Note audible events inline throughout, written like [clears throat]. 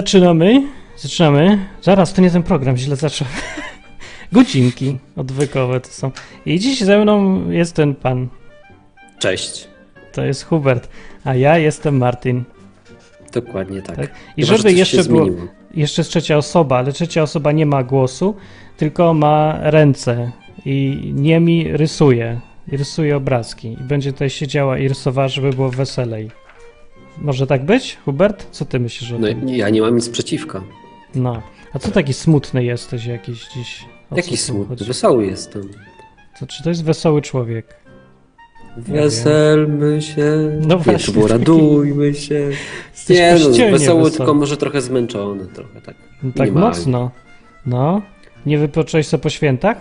Zaczynamy. Zaczynamy. Zaraz, to nie ten program, źle zacząłem. [laughs] Godzinki odwykowe to są. I dziś ze mną jest ten pan. Cześć. To jest Hubert, a ja jestem Martin. Dokładnie tak. tak? I Chyba, żeby jeszcze było, jeszcze jest trzecia osoba, ale trzecia osoba nie ma głosu, tylko ma ręce i nie mi rysuje. I rysuje obrazki. I będzie tutaj siedziała i rysowała, żeby było weselej. Może tak być, Hubert? Co ty myślisz o no, tym? Ja nie mam nic przeciwko. No. A co taki smutny jesteś jakiś dziś? O Jaki smutny? Chodzi? Wesoły jestem. To, czy to jest wesoły człowiek? Weselmy się. No właśnie. Bo radujmy się. nie, no, wesoły, wesoły, tylko może trochę zmęczony. Trochę tak. Tak mocno. No. Nie wypocząłeś sobie po świętach?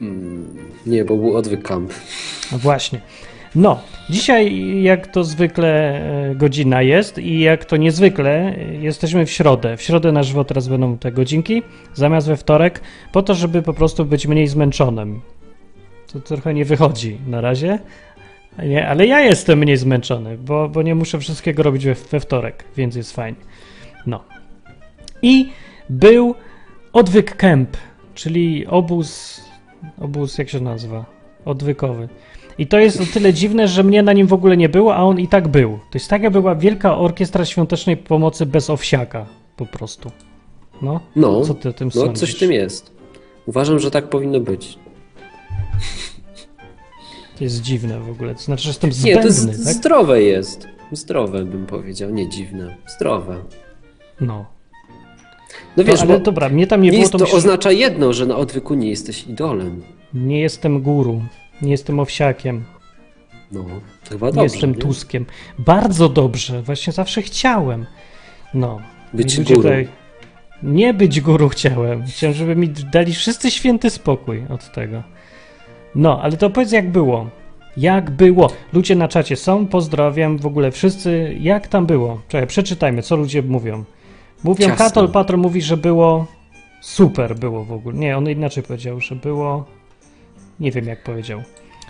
Mm, nie, bo był odwyk kamp. No właśnie. No, dzisiaj jak to zwykle e, godzina jest i jak to niezwykle jesteśmy w środę. W środę na żywo teraz będą te godzinki, zamiast we wtorek, po to, żeby po prostu być mniej zmęczonym. To trochę nie wychodzi na razie, nie, ale ja jestem mniej zmęczony, bo, bo nie muszę wszystkiego robić we, we wtorek, więc jest fajnie. No. I był odwyk camp, czyli obóz, obóz jak się nazywa? Odwykowy. I to jest o tyle dziwne, że mnie na nim w ogóle nie było, a on i tak był. To jest tak, jakby była wielka orkiestra świątecznej pomocy bez owsiaka, po prostu. No, no co ty o tym no, sądzisz? coś w tym jest. Uważam, że tak powinno być. To jest dziwne w ogóle. To znaczy, że jestem zbędny, Nie, to jest, tak? zdrowe jest. Zdrowe bym powiedział, nie dziwne. Zdrowe. No. No wiesz, to, ale dobra, mnie tam nie, nie było. To, to myśl... oznacza jedno, że na odwyku nie jesteś idolem. Nie jestem guru. Nie jestem owsiakiem. No, chyba dobrze. Nie jestem nie? Tuskiem. Bardzo dobrze. Właśnie zawsze chciałem. No. Być guru. Tutaj... Nie być guru chciałem. Chciałem, żeby mi dali wszyscy święty spokój od tego. No, ale to powiedz jak było. Jak było? Ludzie na czacie są, pozdrawiam w ogóle wszyscy. Jak tam było? Czekaj, przeczytajmy, co ludzie mówią. Mówią, Ciasno. Katol Patron mówi, że było super było w ogóle. Nie, on inaczej powiedział, że było nie wiem, jak powiedział.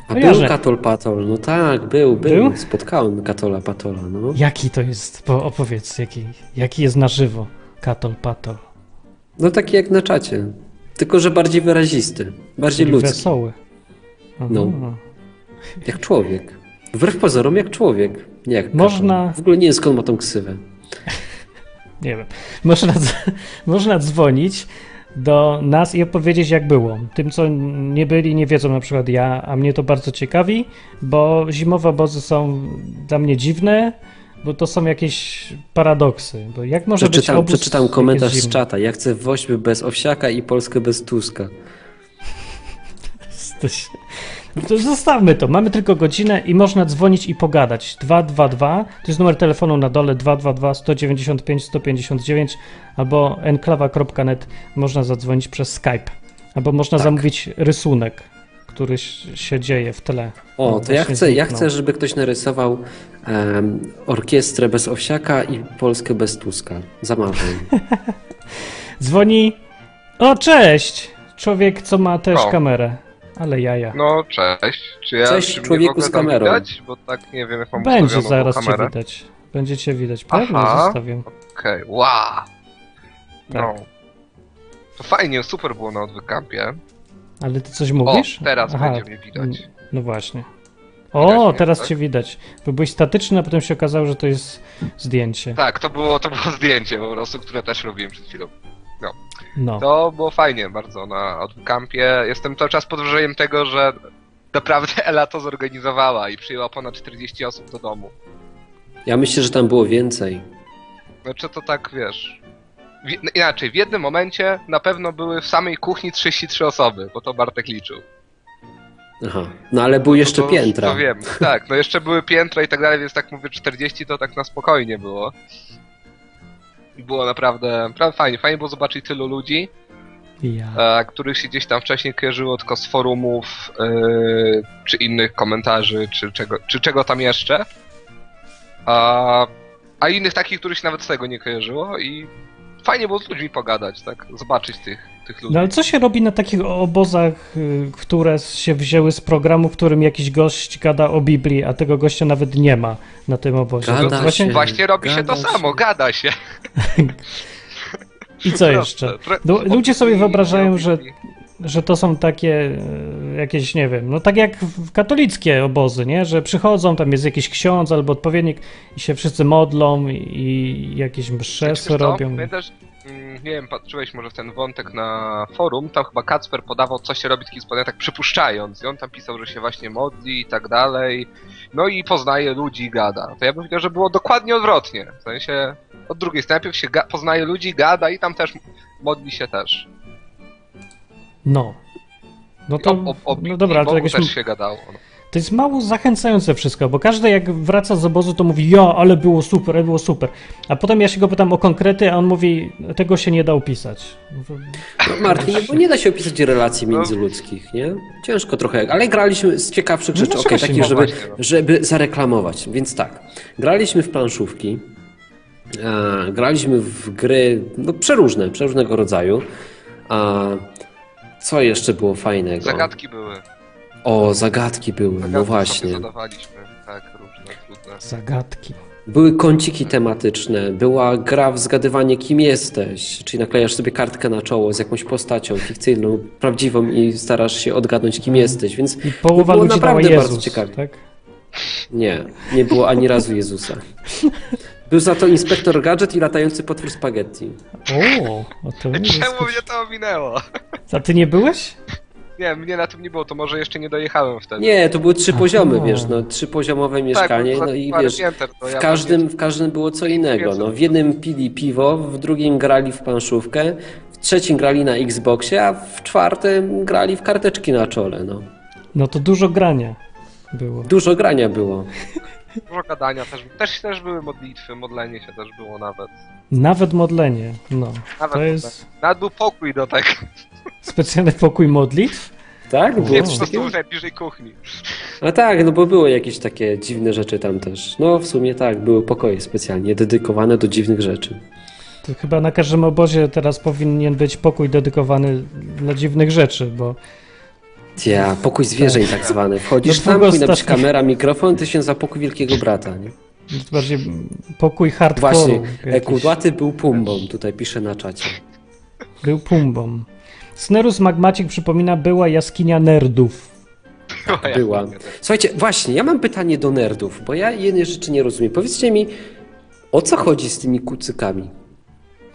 A był Katol Patol, no tak, był, był, był. Spotkałem Katola Patola, no. Jaki to jest? Bo opowiedz, jaki, jaki jest na żywo Katol Patol? No taki jak na czacie, tylko że bardziej wyrazisty, bardziej Czyli ludzki. wesoły. Aha. No, jak człowiek. Wbrew pozorom jak człowiek, nie jak Można... W ogóle nie wiem skąd ma tą ksywę. [laughs] nie wiem. Można, [laughs] można dzwonić do nas i opowiedzieć, jak było. Tym, co nie byli, nie wiedzą na przykład ja, a mnie to bardzo ciekawi, bo zimowe obozy są dla mnie dziwne, bo to są jakieś paradoksy. Bo jak może przeczytam, być obóz, Przeczytam komentarz z czata. Ja chcę Wośby bez Owsiaka i Polskę bez Tuska. [laughs] To zostawmy to. Mamy tylko godzinę i można dzwonić i pogadać. 222 to jest numer telefonu na dole 222 195 159 albo enklawa.net można zadzwonić przez Skype. Albo można tak. zamówić rysunek, który się dzieje w tle. O, no, to ja chcę, ja chcę, żeby ktoś narysował um, orkiestrę bez Owsiaka i Polskę bez Tuska. Zamawiam. [laughs] Dzwoni. O, cześć! Człowiek, co ma też o. kamerę. Ale jaja. No, cześć. Czy ja cześć, czy człowieku z kamerą. Widać? Bo tak nie wiem, jak mam Będzie zaraz cię widać. Będziecie widać. Pewnie Aha, zostawię. Okej, okay. wow. Tak. No. To fajnie, super było na odwykampie. Ale ty coś mówisz? O, teraz Aha. będzie mnie widać. No właśnie. O, teraz tak? cię widać. Bo byłeś statyczny, a potem się okazało, że to jest zdjęcie. Tak, to było, to było zdjęcie po prostu, które też robiłem przed chwilą. No. no. To było fajnie bardzo na Odwykampie. Jestem cały czas pod wrażeniem tego, że naprawdę [laughs] Ela to zorganizowała i przyjęła ponad 40 osób do domu. Ja myślę, że tam było więcej. Znaczy to tak, wiesz... Inaczej, w jednym momencie na pewno były w samej kuchni 33 osoby, bo to Bartek liczył. Aha, no ale były jeszcze to, piętra. To wiem, tak, no jeszcze były piętra i tak dalej, więc tak mówię 40 to tak na spokojnie było. I było naprawdę, naprawdę fajnie. Fajnie było zobaczyć tylu ludzi, ja. e, których się gdzieś tam wcześniej kojarzyło tylko z forumów, e, czy innych komentarzy, czy czego, czy czego tam jeszcze. A, a innych takich, których się nawet z tego nie kojarzyło i fajnie było z ludźmi pogadać, tak? Zobaczyć tych tych ludzi. No ale co się robi na takich obozach, y, które się wzięły z programu, w którym jakiś gość gada o Biblii, a tego gościa nawet nie ma na tym obozie? Gada To się. właśnie... Właśnie robi się to Gada samo, się. gada się. I co jeszcze? No, ludzie sobie wyobrażają, że, że to są takie e, jakieś, nie wiem, no tak jak w katolickie obozy, nie? Że przychodzą, tam jest jakiś ksiądz albo odpowiednik i się wszyscy modlą i, jakieś msze robią. Pamiętasz, nie wiem, patrzyłeś może w ten wątek na forum, tam chyba Kacper podawał, co się robi takich spodnie, tak przypuszczając. I on tam pisał, że się właśnie modli i tak dalej. No i poznaje ludzi i gada. To ja bym powiedział, że było dokładnie odwrotnie. W sensie od drugiej strony, najpierw się poznaje ludzi, gada i tam też modli się też. No. No I to, o, o, o no dobra, to jakoś, też się gadało. No. To jest mało zachęcające wszystko, bo każdy jak wraca z obozu, to mówi, ja, ale było super, ale było super. A potem ja się go pytam o konkrety, a on mówi, tego się nie da opisać. No, Martin, bo nie da się opisać relacji międzyludzkich, nie? Ciężko trochę, ale graliśmy z ciekawszych No rzeczy, okej, się takich, żeby, no. żeby zareklamować. Więc tak, graliśmy w planszówki, graliśmy w gry no, przeróżne, przeróżnego rodzaju. A co jeszcze było fajnego? Zagadki były. O, zagadki były, Zagadki no właśnie. zadawaliśmy. Tak, różne, trudne. Zagadki. Były kąciki tematyczne, była gra w zgadywanie kim jesteś, czyli naklejasz sobie kartkę na czoło z jakąś postacią fikcyjną, prawdziwą i starasz się odgadnąć kim jesteś, więc I połowa było ludzi naprawdę bardzo Jezus, ciekawie. tak? Nie, nie było ani razu Jezusa. Był za to inspektor gadżet i latający potwór spaghetti. O, o to jest... Czemu mnie to ominęło? A ty nie byłeś? Nie, mnie na tym nie było, to może jeszcze nie dojechałem wtedy. Nie, to były trzy poziomy, wiesz, no trzypoziomowe mieszkanie, tak, no i wiesz, w ja każdym, w każdym było co innego. No, w jednym pili piwo, w drugim grali w planszówkę, w trzecim grali na Xboxie, a w czwartym grali w karteczki na czole. No. No to dużo grania było. Dużo grania było. Dużo gadania też, też, też były modlitwy, modlenie się też było nawet. Nawet modlenie, no. Nawet To jest Nawet był pokój do tego. specjalny pokój modlitw. Tak? Było Nie, O. po coś prostu takiego? najbliżej kuchni. A tak, no bo były jakieś takie dziwne rzeczy tam też. No w sumie tak, były pokoje specjalnie dedykowane do dziwnych rzeczy. To chyba na każdym obozie teraz powinien być pokój dedykowany dla dziwnych rzeczy, bo Ja, pokój zwierzeń tak zwany. Wchodzisz No tam, dwugostatki. kamera, mikrofon, ty się za pokój wielkiego brata. Nie? to bardziej pokój hardcore'u. Właśnie, jakiś. kudłaty był pumbą, tutaj pisze na czacie. Był pumbą. Snerus Magmatic przypomina, była jaskinia nerdów. Była. Słuchajcie, właśnie, ja mam pytanie do nerdów, bo ja jednej rzeczy nie rozumiem. Powiedzcie mi, o co chodzi z tymi kucykami?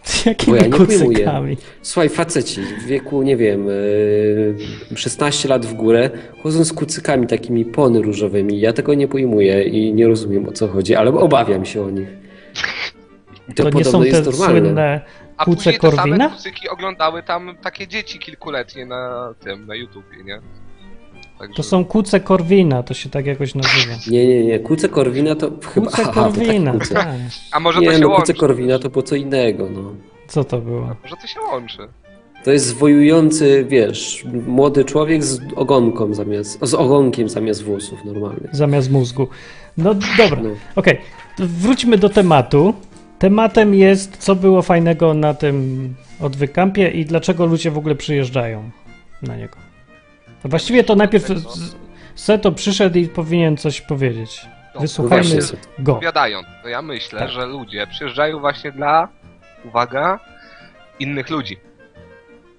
Z Bo jakimi ja nie pojmuję. kucykami? Słuchaj, faceci w wieku, nie wiem, yy, 16 lat w górę, chodzą z kucykami takimi pony różowymi. Ja tego nie pojmuję i nie rozumiem o co chodzi, ale obawiam się o nich. I To, nie podobno są te jest normalne. słynne A kuce później te same Korwina? kucyki oglądały tam takie dzieci kilkuletnie na tym, na YouTubie, nie? Także... To są kuce Korwina, to się tak jakoś nazywa. Nie, nie, nie. Kuce Korwina to chyba... Kuce aha, to Korwina, tak, kuce. tak. A może to Nie, się no łączy? kuce Korwina to było co innego, no. Co to było? Może to się łączy. To jest wojujący, wiesz, młody człowiek z ogonką zamiast, z ogonkiem zamiast włosów normalnych. Zamiast mózgu. No dobra, No. okej. To Wróćmy do tematu. Tematem jest, co było fajnego na tym odwykampie i dlaczego ludzie w ogóle przyjeżdżają na niego. A właściwie to najpierw Seto przyszedł i powinien coś powiedzieć. No, Wysłuchajmy go. Opowiadając, to ja myślę, Tak. że ludzie przyjeżdżają właśnie dla, uwaga, innych ludzi.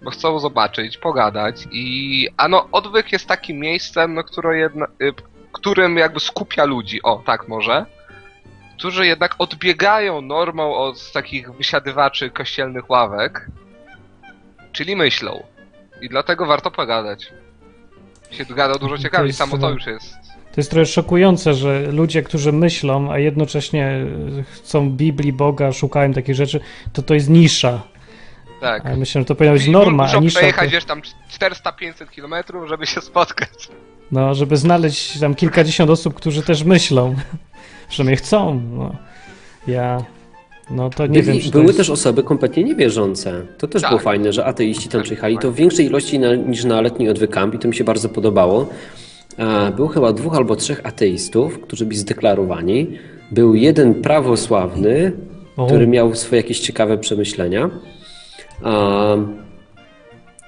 Bo chcą zobaczyć, pogadać i... A no, odwyk jest takim miejscem, no, które jedna, y, którym jakby skupia ludzi, o, tak może, którzy jednak odbiegają normą od takich wysiadywaczy kościelnych ławek, czyli myślą. I dlatego warto pogadać. Się gada dużo ciekawiej, jest samo to już jest... To jest trochę szokujące, że ludzie, którzy myślą, a jednocześnie chcą Biblii, Boga, szukają takich rzeczy, to to jest nisza. Tak. A myślę, że to powinna być Muszą norma, a nisza przejechać, to, wiesz, tam 400-500 kilometrów, żeby się spotkać. no, żeby znaleźć tam kilkadziesiąt osób, którzy też myślą, [laughs] że mnie chcą. No. Ja, no to nie Byli, wiem, czy to były jest... też osoby kompletnie niewierzące. To też Tak. było fajne, że ateiści tam Tak, przyjechali. To w większej ilości na, niż na letni odwykamp i to mi się bardzo podobało. E, Było chyba dwóch albo trzech ateistów, którzy byli zdeklarowani. Był jeden prawosławny, O. który miał swoje jakieś ciekawe przemyślenia. A,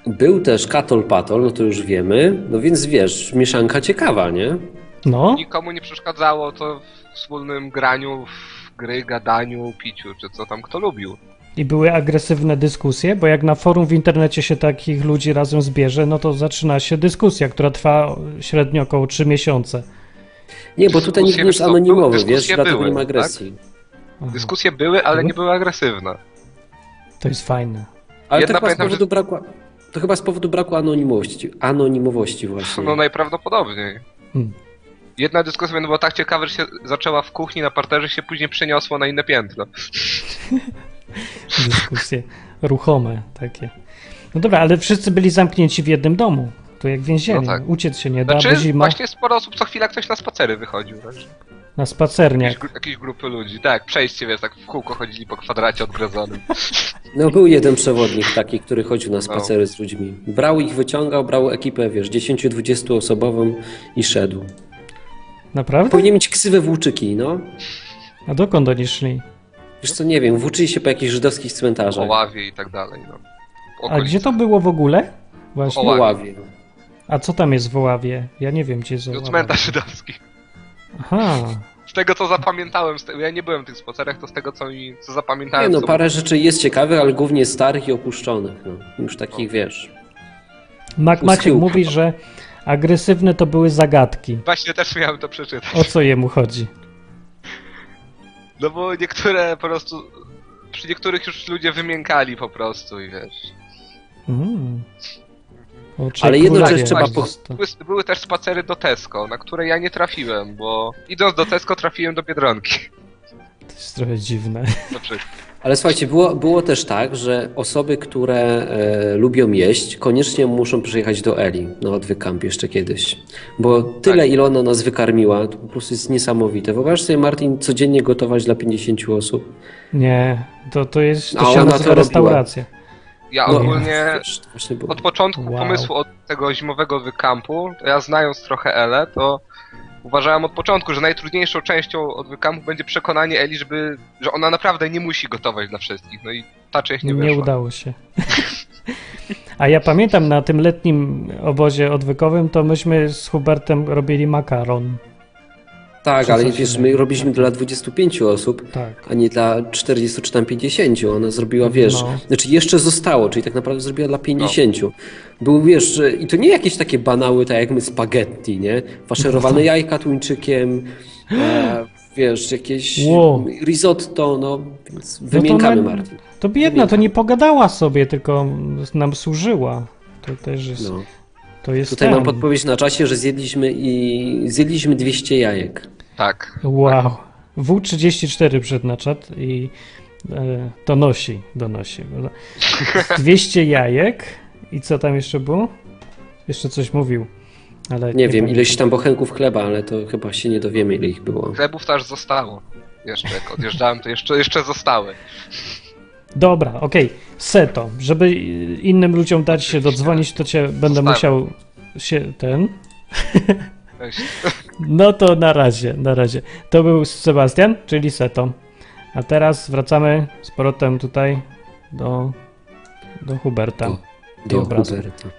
Był też Katol Patol, no to już wiemy, no więc wiesz, mieszanka ciekawa, nie? No, Nikomu nie przeszkadzało to w wspólnym graniu, w gry, gadaniu, piciu, czy co tam kto lubił. i były agresywne dyskusje, bo jak na forum w internecie się takich ludzi razem zbierze, no to zaczyna się dyskusja, która trwa średnio około 3 miesiące. Nie, bo tutaj nikt nie jest wiesz anonimowy, wiesz, dyskusje dlatego były, nie ma tak? agresji. Aha, Dyskusje były, ale Były? nie były agresywne. to jest fajne. Ale Jedna to chyba, z pamiętam, powodu braku, to chyba z powodu braku anonimowości, anonimowości właśnie. No najprawdopodobniej. Hmm. Jedna dyskusja była tak ciekawa, że się zaczęła w kuchni na parterze, się później przeniosło na inne piętro. Dyskusje ruchome takie. No dobra, ale wszyscy byli zamknięci w jednym domu. To jak więzienie. No tak. Uciec się nie da, Znaczy, bo zima właśnie sporo osób co chwila ktoś na spacery wychodził. Także. na spacerniach. Jakieś, jakieś grupy ludzi. Tak, przejście, wiesz, tak w kółko chodzili po kwadracie odgrodzonym. [laughs] No był jeden przewodnik taki, który chodził No. na spacery z ludźmi. Brał ich, wyciągał, brał ekipę, wiesz, 10-20 osobową i szedł. Naprawdę? Powinien mieć ksywę włóczyki, no. A dokąd oni szli? Wiesz co, nie wiem, włóczyli się po jakichś żydowskich cmentarzach. Oławie i tak dalej, no. A gdzie to było w ogóle? Właśnie. Oławie. Oławie. A co tam jest w Oławie? Ja nie wiem, gdzie jest No, Oława. cmentarz żydowski. Aha, Z tego co zapamiętałem, z tego, ja nie byłem w tych spacerach, to z tego co mi co Nie zapamiętałem. no, co- parę rzeczy jest ciekawych, ale głównie starych i opuszczonych, no. Już takich, wiesz. Mac Maciek mówi, że agresywne to były zagadki. Właśnie też miałem to przeczytać. O co jemu chodzi? No bo niektóre po prostu. Przy niektórych już ludzie wymiękali po prostu i wiesz. Mm. O Ale jedno czekoladzie rzecz trzeba jest po- to. Były, były też spacery do Tesco, na które ja nie trafiłem, bo idąc do Tesco trafiłem do Biedronki. To jest trochę dziwne. Na przykład. Ale słuchajcie, było, było też tak, że osoby, które e, lubią jeść, koniecznie muszą przyjechać do Eli na odwykamp jeszcze kiedyś. Bo tyle, Tak. ile ona nas wykarmiła, to po prostu jest niesamowite. Wyobraź sobie, Martin, codziennie gotować dla 50 osób. Nie, to, to jest, A to się ona to robiła. restauracja. Ja No, ogólnie było. od początku Wow. pomysłu od tego zimowego wykampu, to ja znając trochę Elę, to uważałem od początku, że najtrudniejszą częścią od wykampu będzie przekonanie Eli, żeby, że ona naprawdę nie musi gotować dla wszystkich. No i ta część nie Nie, wyszła. udało się. A ja pamiętam na tym letnim obozie odwykowym, to myśmy z Hubertem robili makaron. Tak, ale wiesz, my robiliśmy dla 25 osób, Tak. a nie dla 40 czy tam 50. Ona zrobiła, wiesz, No. znaczy jeszcze zostało, czyli tak naprawdę zrobiła dla 50. Był, wiesz, że- i to nie jakieś takie banały, tak jak my spaghetti, nie? Faszerowane [laughs] jajka tuńczykiem, e, wiesz, jakieś Wow. risotto, no, więc wymiękamy, na- Martin. To biedna, to nie pogadała sobie, tylko nam służyła. To też jest. No. To jest Tutaj ten. mam podpowiedź na czasie, że zjedliśmy i zjedliśmy 200 jajek. Tak. Wow. W34 przed na czat i e, donosi, donosi. 200 [laughs] jajek i co tam jeszcze było? Jeszcze coś mówił. Ale Nie wiem, pamiętam. ileś tam bochenków chleba, ale to chyba się nie dowiemy, ile ich było. Chlebów też zostało. Jeszcze jak odjeżdżałem, to jeszcze, jeszcze zostały. Dobra, okej. Seto. Żeby innym ludziom dać się dodzwonić, to cię będę Zostawiam. musiał się ten. [laughs] No to na razie, na razie. To był Sebastian, czyli Seto. A teraz wracamy z powrotem tutaj do, do Huberta. Do- Do obrazu. Huberta.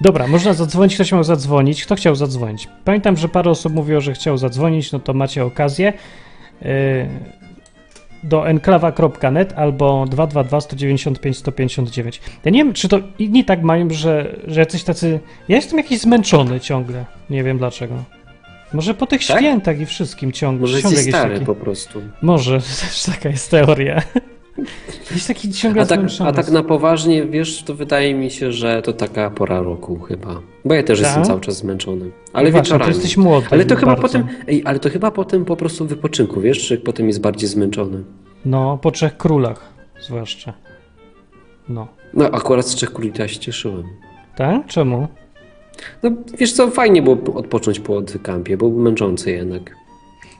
Dobra, można zadzwonić, ktoś miał zadzwonić. Kto chciał zadzwonić? Pamiętam, że parę osób mówiło, że chciał zadzwonić, no to macie okazję. Yy, do enklawa.net albo 222 195 159. Ja nie wiem, czy to inni tak mają, że, że jacyś tacy... Ja jestem jakiś zmęczony ciągle. Nie wiem dlaczego. Może po tych Tak? świętach i wszystkim ciągle. Może ciągle jesteś stary taki... po prostu. Może, [laughs] też taka jest teoria. Jakiś taki ciągle A tak, a tak na poważnie, wiesz, to wydaje mi się, że to taka pora roku chyba. Bo ja też Tak? jestem cały czas zmęczony. Ale Właśnie, wieczorami. Ty jesteś młody. Ale to chyba bardzo. potem, ej, ale to chyba potem po prostu wypoczynku, wiesz, czy potem jest bardziej zmęczony. No, po Trzech Królach zwłaszcza. No. No akurat z Trzech Króli ja się cieszyłem. Tak? Czemu? No wiesz co, fajnie było odpocząć po odwykampie, był męczący jednak.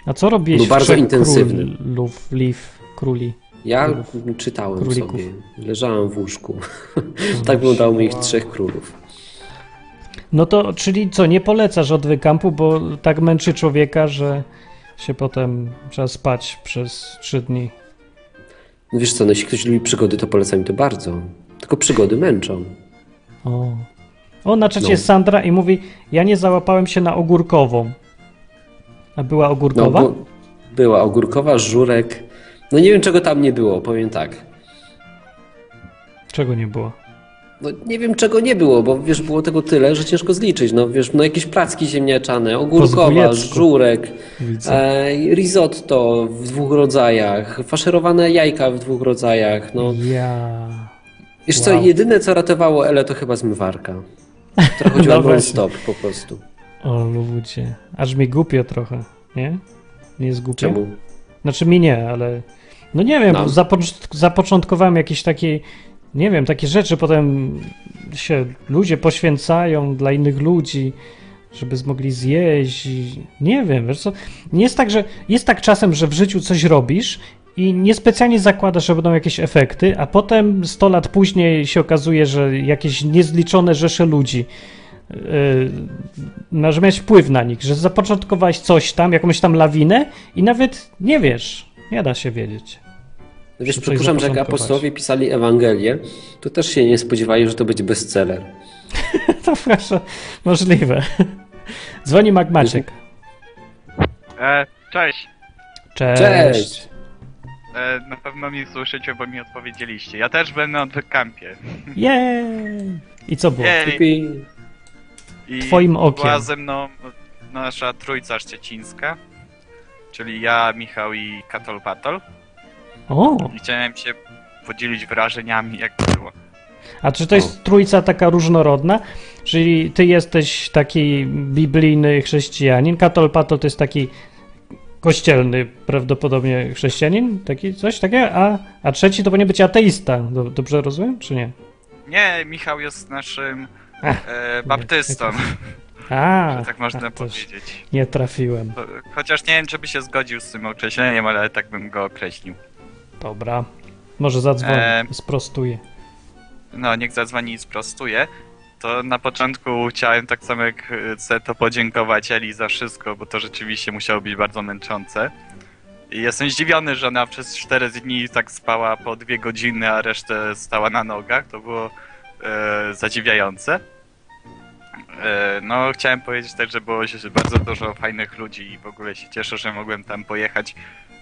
A co robiłeś Był bardzo intensywny. Królów, liw, króli? Ja Królów. czytałem Królików. sobie, leżałem w łóżku. [laughs] tak wyglądało moich trzech królów. No to, czyli co, nie polecasz odwykampu, bo tak męczy człowieka, że się potem trzeba spać przez trzy dni. No Wiesz co, no jeśli ktoś lubi przygody, to polecam mi to bardzo. Tylko przygody męczą. O. O, na czacie No. jest Sandra i mówi, ja nie załapałem się na ogórkową. A była No, ogórkowa? bo była ogórkowa, żurek. No nie wiem, czego tam nie było, powiem tak. Czego nie było? No nie wiem, czego nie było, bo wiesz, było tego tyle, że ciężko zliczyć. No wiesz, no jakieś placki ziemniaczane, ogórkowa, żurek, e, risotto w dwóch rodzajach, faszerowane jajka w dwóch rodzajach. No Ja. wiesz co, Wow. jedyne co ratowało Ele to chyba zmywarka. Która [laughs] chodziła No non-stop po prostu. O ludzie. Aż mi głupio trochę, nie? Nie jest głupio? Czemu? Znaczy mi nie, ale... No nie wiem, No. zapo- zapoczątkowałem jakieś takie, nie wiem, takie rzeczy, potem się ludzie poświęcają dla innych ludzi, żeby mogli zjeść nie wiem, wiesz co, nie jest tak, że jest tak czasem, że w życiu coś robisz i niespecjalnie zakładasz, że będą jakieś efekty, a potem 100 lat później się okazuje, że jakieś niezliczone rzesze ludzi yy, masz mieć wpływ na nich, że zapoczątkowałeś coś tam, jakąś tam lawinę i nawet nie wiesz, nie da się wiedzieć. No Wiesz, przypuszczam, że jak apostołowie pisali Ewangelię, to też się nie spodziewali, że to będzie bestseller. [laughs] To proszę, możliwe. Dzwoni Mac Maciek. E, cześć. Cześć. Cześć! E, na pewno mnie słyszycie, bo mi odpowiedzieliście. Ja też będę na kampie. Jej! I co było? Jej. I Twoim okiem. Była ze mną nasza trójca szczecińska, czyli ja, Michał i Katol Patol. O, I chciałem się podzielić wrażeniami, jak było. a czy to jest trójca taka różnorodna? Czyli ty jesteś taki biblijny chrześcijanin, Katol Patol to jest taki kościelny prawdopodobnie chrześcijanin, taki coś takiego, a, a trzeci to powinien być ateista. Dob- Dobrze rozumiem, czy nie? Nie, Michał jest naszym Ach, e, baptystą, [laughs] A, tak można a, powiedzieć. Nie trafiłem. Cho- Chociaż nie wiem, czy by się zgodził z tym określeniem, ale tak bym go określił. Dobra. Może zadzwonię, Em. sprostuję. No, niech zadzwoni i sprostuje. To na początku chciałem tak samo jak e, Ceto podziękować Eli za wszystko, bo to rzeczywiście musiało być bardzo męczące. I jestem zdziwiony, że ona przez 4 dni tak spała po 2 godziny, a resztę stała na nogach. To było e, zadziwiające. E, no, chciałem powiedzieć też, że było się bardzo dużo fajnych ludzi i w ogóle się cieszę, że mogłem tam pojechać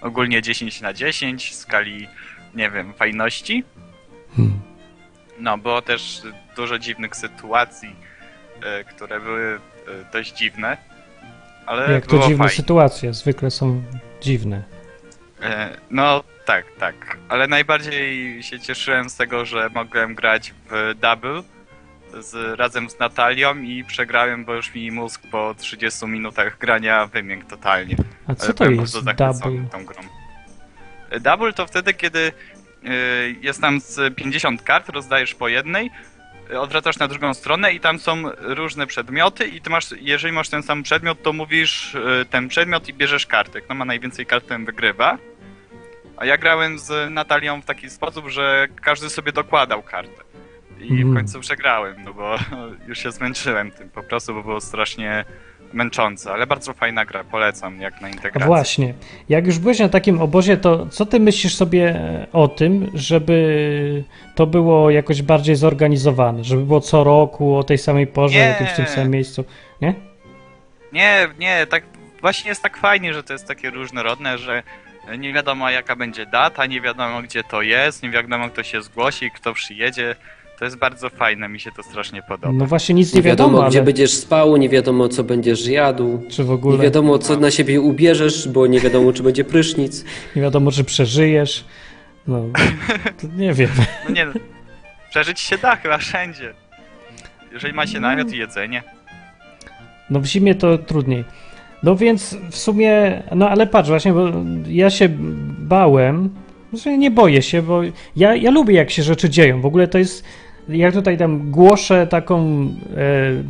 ogólnie 10 na 10 w skali, nie wiem, fajności. Hmm. No, było też dużo dziwnych sytuacji, e, które były e, dość dziwne, ale Jak to dziwne fajnie. sytuacje, zwykle są dziwne. E, no, tak, tak. Ale najbardziej się cieszyłem z tego, że mogłem grać w double z, razem z Natalią i przegrałem, bo już mi mózg po 30 minutach grania wymiękł totalnie. A co Ale to jest double? tą grą. Double to wtedy, kiedy y, jest tam z 50 kart, rozdajesz po jednej, odwracasz na drugą stronę i tam są różne przedmioty i ty masz, jeżeli masz ten sam przedmiot, to mówisz y, ten przedmiot i bierzesz kartę. Kto ma najwięcej kart, ten wygrywa. A ja grałem z Natalią w taki sposób, że każdy sobie dokładał kartę. I Mhm. w końcu przegrałem, no bo [laughs] już się zmęczyłem tym po prostu, bo było strasznie męczące, ale bardzo fajna gra, polecam jak na A integrację. właśnie, jak już byłeś na takim obozie, to co ty myślisz sobie e, o tym, żeby to było jakoś bardziej zorganizowane, żeby było co roku o tej samej porze, Nie. jakimś tym samym miejscu, nie? Nie, nie, tak właśnie jest tak fajnie, że to jest takie różnorodne, że nie wiadomo jaka będzie data, nie wiadomo gdzie to jest, nie wiadomo kto się zgłosi, kto przyjedzie. To jest bardzo fajne, mi się to strasznie podoba. No właśnie nic nie, Nie wiadomo, wiadomo, gdzie ale będziesz spał, nie wiadomo, co będziesz jadł. czy w Nie ogóle wiadomo, co na siebie ubierzesz, bo nie wiadomo, czy będzie prysznic. nie wiadomo, czy przeżyjesz. No, to nie wiem. No nie, no, przeżyć się da chyba wszędzie. Jeżeli ma się namiot i jedzenie. No w zimie to trudniej. No więc w sumie, no ale patrz właśnie, bo ja się bałem, że nie boję się, bo ja, ja lubię jak się rzeczy dzieją. W ogóle to jest, ja tutaj tam głoszę taką e,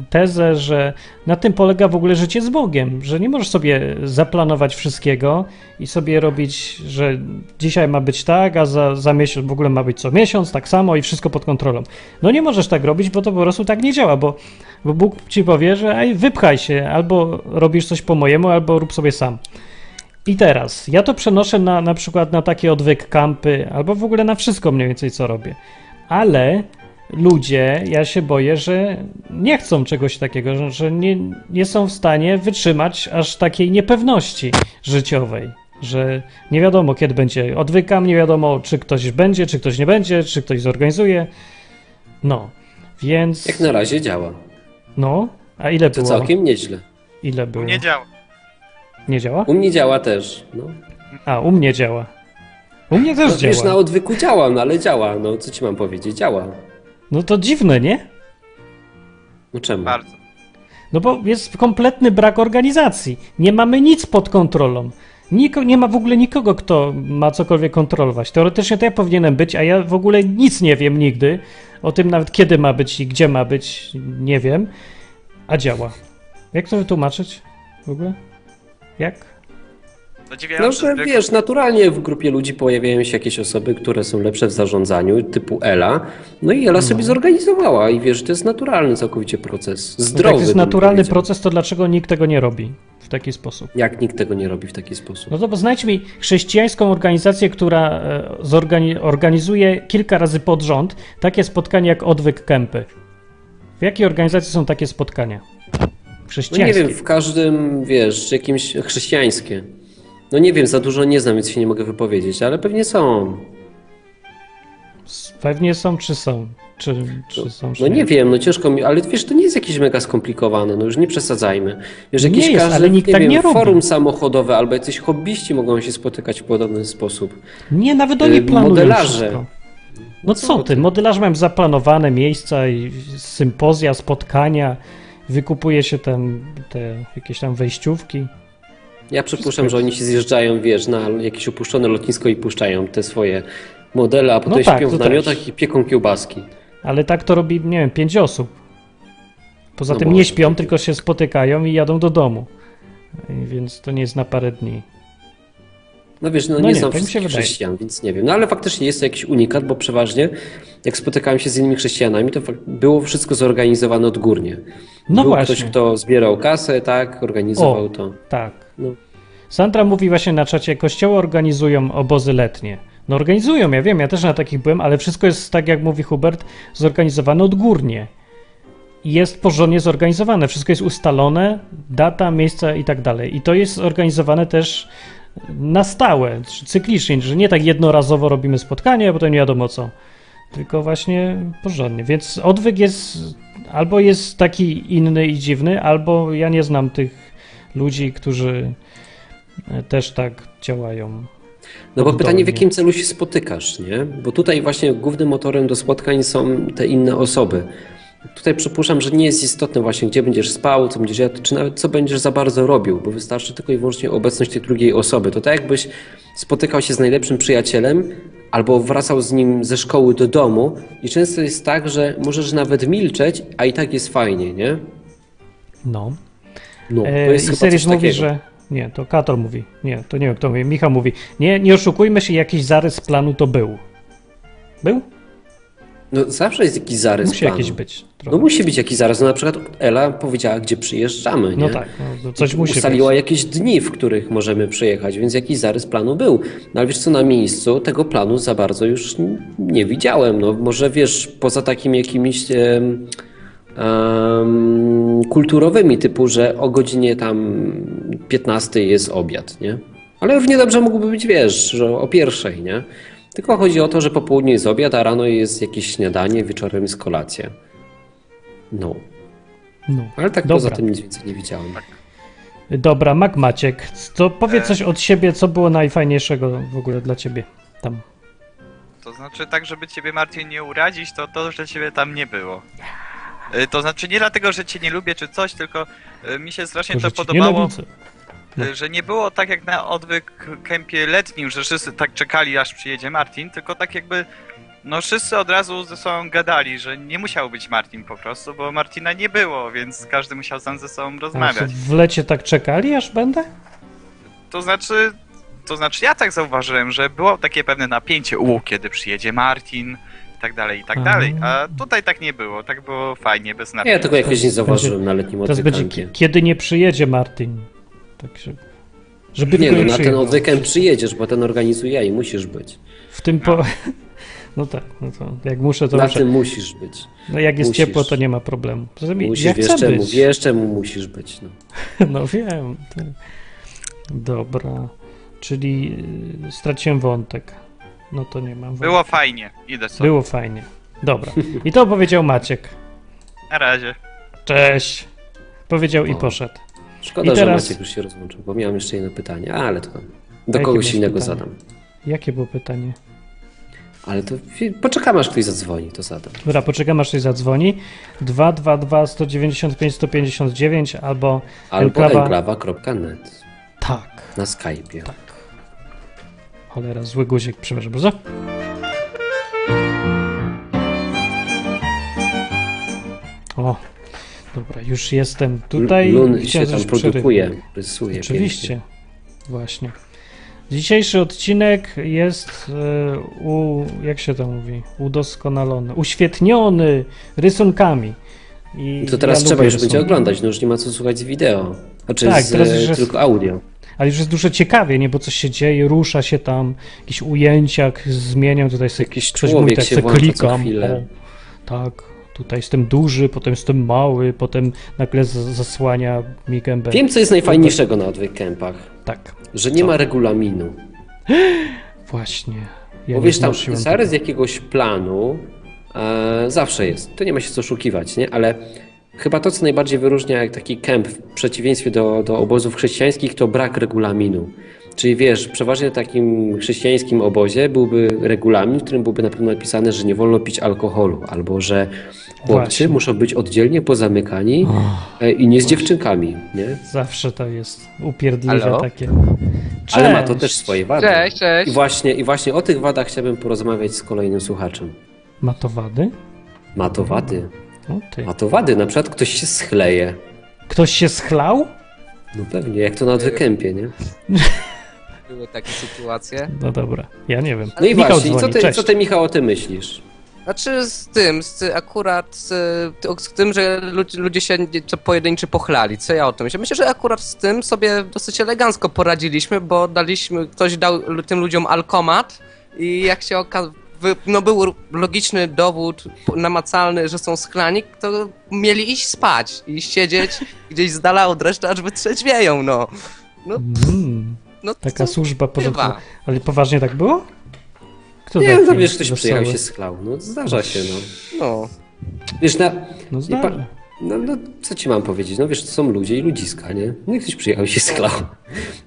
tezę, że na tym polega w ogóle życie z Bogiem, że nie możesz sobie zaplanować wszystkiego i sobie robić, że dzisiaj ma być tak, a za, za miesiąc w ogóle ma być co miesiąc tak samo i wszystko pod kontrolą. No nie możesz tak robić, bo to po prostu tak nie działa, bo bo Bóg ci powie, że ej, wypchaj się, albo robisz coś po mojemu, albo rób sobie sam. I teraz, ja to przenoszę na, na przykład na takie odwyk kampy, albo w ogóle na wszystko mniej więcej, co robię. Ale ludzie, ja się boję, że nie chcą czegoś takiego, że, nie, nie są w stanie wytrzymać aż takiej niepewności życiowej, że nie wiadomo kiedy będzie. Odwykam, nie wiadomo czy ktoś będzie, czy ktoś nie będzie, czy ktoś zorganizuje. No, więc. Jak na razie działa. No, a ile To było? całkiem nieźle. Ile było? Nie działa. Nie działa? U mnie działa też. No. A, u mnie działa. U mnie też No, działa. wiesz, na odwyku działa, no ale działa. No co ci mam powiedzieć? Działa. No to dziwne, nie? No czemu? Bardzo. No bo jest kompletny brak organizacji. Nie mamy nic pod kontrolą. Niko, nie ma w ogóle nikogo, kto ma cokolwiek kontrolować. Teoretycznie to ja powinienem być, a ja w ogóle nic nie wiem nigdy. O tym nawet kiedy ma być i gdzie ma być, nie wiem. A działa. Jak to wytłumaczyć w ogóle? Jak? To No, że wiesz, naturalnie w grupie ludzi pojawiają się jakieś osoby, które są lepsze w zarządzaniu, typu Ela. No i Ela sobie zorganizowała i wiesz, to jest naturalny całkowicie proces. No Zdrowy. tak jest bym naturalny proces, to dlaczego nikt tego nie robi w taki sposób? Jak nikt tego nie robi w taki sposób? No to bo znajdź mi chrześcijańską organizację, która e, zorgani- organizuje kilka razy pod rząd takie spotkania jak Odwyk Kępy. W jakiej organizacji są takie spotkania? No nie Chrześcijańskie. wiem, w każdym, wiesz, jakimś chrześcijańskie. No nie wiem, za dużo nie znam, więc się nie mogę wypowiedzieć, ale pewnie są. Pewnie są, czy są? Czy, czy są? czy No nie wiem, no ciężko mi, ale wiesz, to nie jest jakieś mega skomplikowane, no już nie przesadzajmy. Wiesz, Nie jakieś jest, każde, ale nikt nie tak wiem, nie robi. forum samochodowe albo jacyś hobbyści mogą się spotykać w podobny sposób. Nie, nawet oni Y, planują modelarze. wszystko. No co ty, modelarze mają zaplanowane miejsca i sympozja, spotkania, wykupuje się tam te jakieś tam wejściówki. Ja przypuszczam, że oni się zjeżdżają, wiesz, na jakieś opuszczone lotnisko i puszczają te swoje modele, a potem tak, śpią w namiotach też. i pieką kiełbaski. Ale tak to robi, nie wiem, pięć osób. Poza No tym nie śpią, tak tylko się spotykają i jadą do domu. Więc to nie jest na parę dni. No wiesz, no, No nie nie, znam tak wszystkich wydaje. chrześcijan, więc nie wiem. No ale faktycznie jest to jakiś unikat, bo przeważnie jak spotykałem się z innymi chrześcijanami, to było wszystko zorganizowane odgórnie. No Był właśnie. ktoś, kto zbierał kasę, tak, organizował O. to. Tak. No. Sandra mówi właśnie na czacie, kościoły organizują obozy letnie. No organizują, ja wiem, ja też na takich byłem, ale wszystko jest, tak jak mówi Hubert, zorganizowane odgórnie. I jest porządnie zorganizowane, wszystko jest ustalone, data, miejsca i tak dalej. I to jest organizowane też na stałe, cyklicznie, że nie tak jednorazowo robimy spotkanie, a potem nie wiadomo co. Tylko właśnie porządnie. Więc odwyk jest albo jest taki inny i dziwny, albo ja nie znam tych ludzi, którzy e, też tak działają. No bo pytanie, w jakim celu się spotykasz, nie? Bo tutaj właśnie głównym motorem do spotkań są te inne osoby. Tutaj przypuszczam, że nie jest istotne właśnie, gdzie będziesz spał, co będziesz jadł, czy nawet co będziesz za bardzo robił, bo wystarczy tylko i wyłącznie obecność tej drugiej osoby. To tak jakbyś spotykał się z najlepszym przyjacielem albo wracał z nim ze szkoły do domu i często jest tak, że możesz nawet milczeć, a i tak jest fajnie, nie? No. No, to E, jest I coś mówi, takiego. że. Nie, to Kator mówi. Nie, to nie wiem kto mówi. Michał mówi. Nie, nie oszukujmy się, jakiś zarys planu to był. Był? No zawsze jest jakiś zarys Musi planu. jakiś być. Trochę. No musi być jakiś zaraz. No na przykład Ela powiedziała, gdzie przyjeżdżamy, nie? No tak, no, coś musi Ustaliła być. jakieś dni, w których możemy przyjechać, więc jakiś zarys planu był. No ale wiesz co, na miejscu tego planu za bardzo już nie widziałem. No może wiesz, poza takimi jakimiś em, em, kulturowymi, typu, że o godzinie tam 15 jest obiad, nie? Ale równie dobrze mógłby być, wiesz, że o pierwszej, nie? Tylko chodzi o to, że po południu jest obiad, a rano jest jakieś śniadanie, wieczorem jest kolacja. No. No. Ale tak Dobra. poza tym nic więcej nie widziałem. Dobra, Mac Maciek, to powiedz E. coś od siebie, co było najfajniejszego w ogóle dla ciebie tam. To znaczy tak, żeby ciebie Martin nie urazić, to to, że ciebie tam nie było. Y, To znaczy nie dlatego, że cię nie lubię czy coś, tylko y, mi się strasznie to ci podobało. No. że nie było tak jak na odwyk kempie letnim, że wszyscy tak czekali aż przyjedzie Martin, tylko tak jakby no wszyscy od razu ze sobą gadali, że nie musiał być Martin po prostu, bo Martina nie było, więc każdy musiał sam ze sobą rozmawiać. w lecie tak czekali, aż będę? To znaczy, to znaczy ja tak zauważyłem, że było takie pewne napięcie, u, kiedy przyjedzie Martin tak dalej, i tak dalej, a tutaj tak nie było, tak było fajnie, bez Ja napięcia. tego jakoś nie Będzie- zauważyłem na letnim będzie, ki- kiedy nie przyjedzie Martin. Tak się, żeby Nie no, na ten odwykamp przyjedziesz, bo ten organizuje i musisz być. W tym, po, [laughs] No tak, no to jak muszę, to Na muszę. tym musisz być. No jak jest musisz. ciepło, to nie ma problemu. Poza tym Musisz, ja wiesz chcę czemu, być. wiesz czemu musisz być. No. [laughs] No wiem. ty. Dobra. Czyli y, straciłem wątek. No to nie mam. Było fajnie, idę sobie. Było fajnie. Dobra. I to powiedział Maciek. Na razie. Cześć. Powiedział i poszedł. Szkoda, I teraz- że Maciek już się rozłączył, bo miałem jeszcze jedno pytanie, ale to do Jakie kogoś innego pytanie? zadam. Jakie było pytanie? Ale to poczekamy, aż ktoś zadzwoni, to zadam. Dobra, poczekam aż ktoś zadzwoni. 222 195 159 albo Albo Enklawa- enklawa.net tak. na Skype'ie. Tak. Cholera, zły guzik, przepraszam bardzo. O, dobra, już jestem tutaj. Lun się tam przerywać. produkuje, rysuje. Oczywiście, właśnie. Dzisiejszy odcinek jest e, u, jak się to mówi, udoskonalony, uświetniony rysunkami. I pięknie. To teraz ja trzeba już będzie rysunki. oglądać, no już nie ma co słuchać z wideo. Znaczy Tak, z, teraz już jest- tylko audio. Ale już jest dużo ciekawie, nie? Bo coś się dzieje, rusza się tam, jakieś ujęcia zmieniam, tutaj sobie Jakiś człowiek mówi, tak sobie klikam. chwilę. O, tak, tutaj jestem duży, potem jestem mały, potem nagle zasłania mi gębę. Wiem, co jest najfajniejszego na odwyk kempach. Tak, Że nie Co? ma regulaminu. [gasps] właśnie. Ja Bo wiesz, tam zarys jakiegoś planu e, zawsze jest. To nie ma się co oszukiwać, nie? Ale chyba to, co najbardziej wyróżnia jak taki kemp w przeciwieństwie do, do obozów chrześcijańskich, to brak regulaminu. Czyli wiesz, przeważnie w takim chrześcijańskim obozie byłby regulamin, w którym byłoby na pewno napisane, że nie wolno pić alkoholu, albo że chłopcy Właśnie. muszą być oddzielnie pozamykani e, i nie z dziewczynkami, nie? Zawsze to jest upierdliwe Halo? takie. Ale ma to Cześć. też swoje wady. Cześć, cześć. I właśnie, I właśnie o tych wadach chciałbym porozmawiać z kolejnym słuchaczem. Ma to wady? Ma to wady. Ma to wady, na przykład ktoś się schleje. Ktoś się schlał? No pewnie, jak to na odwykępie, nie? [laughs] Były takie sytuacje. No dobra, ja nie wiem. No i Michał właśnie, i co ty, cześć. co ty Michał o tym myślisz? Znaczy z tym, z akurat z, z tym, że ludzie, ludzie się nie- co pojedynczy pochlali. Co ja o tym myślę? Myślę, że akurat z tym sobie dosyć elegancko poradziliśmy, bo daliśmy, ktoś dał lu- tym ludziom alkomat i jak się okazało, no był logiczny dowód namacalny, że są schlani, to mieli iść spać i siedzieć [laughs] gdzieś z dala od reszty, aż wytrzeźwieją, no. No, Mm, no taka służba porządkowa. Ale poważnie tak było? Kto Nie, taki no wiesz, ktoś przyjechał się schlał. No zdarza się, no. No. Wiesz, na, No zdarza. No, no co ci mam powiedzieć? No wiesz, to są ludzie i ludziska, nie? No i ktoś przyjechał i się schlał.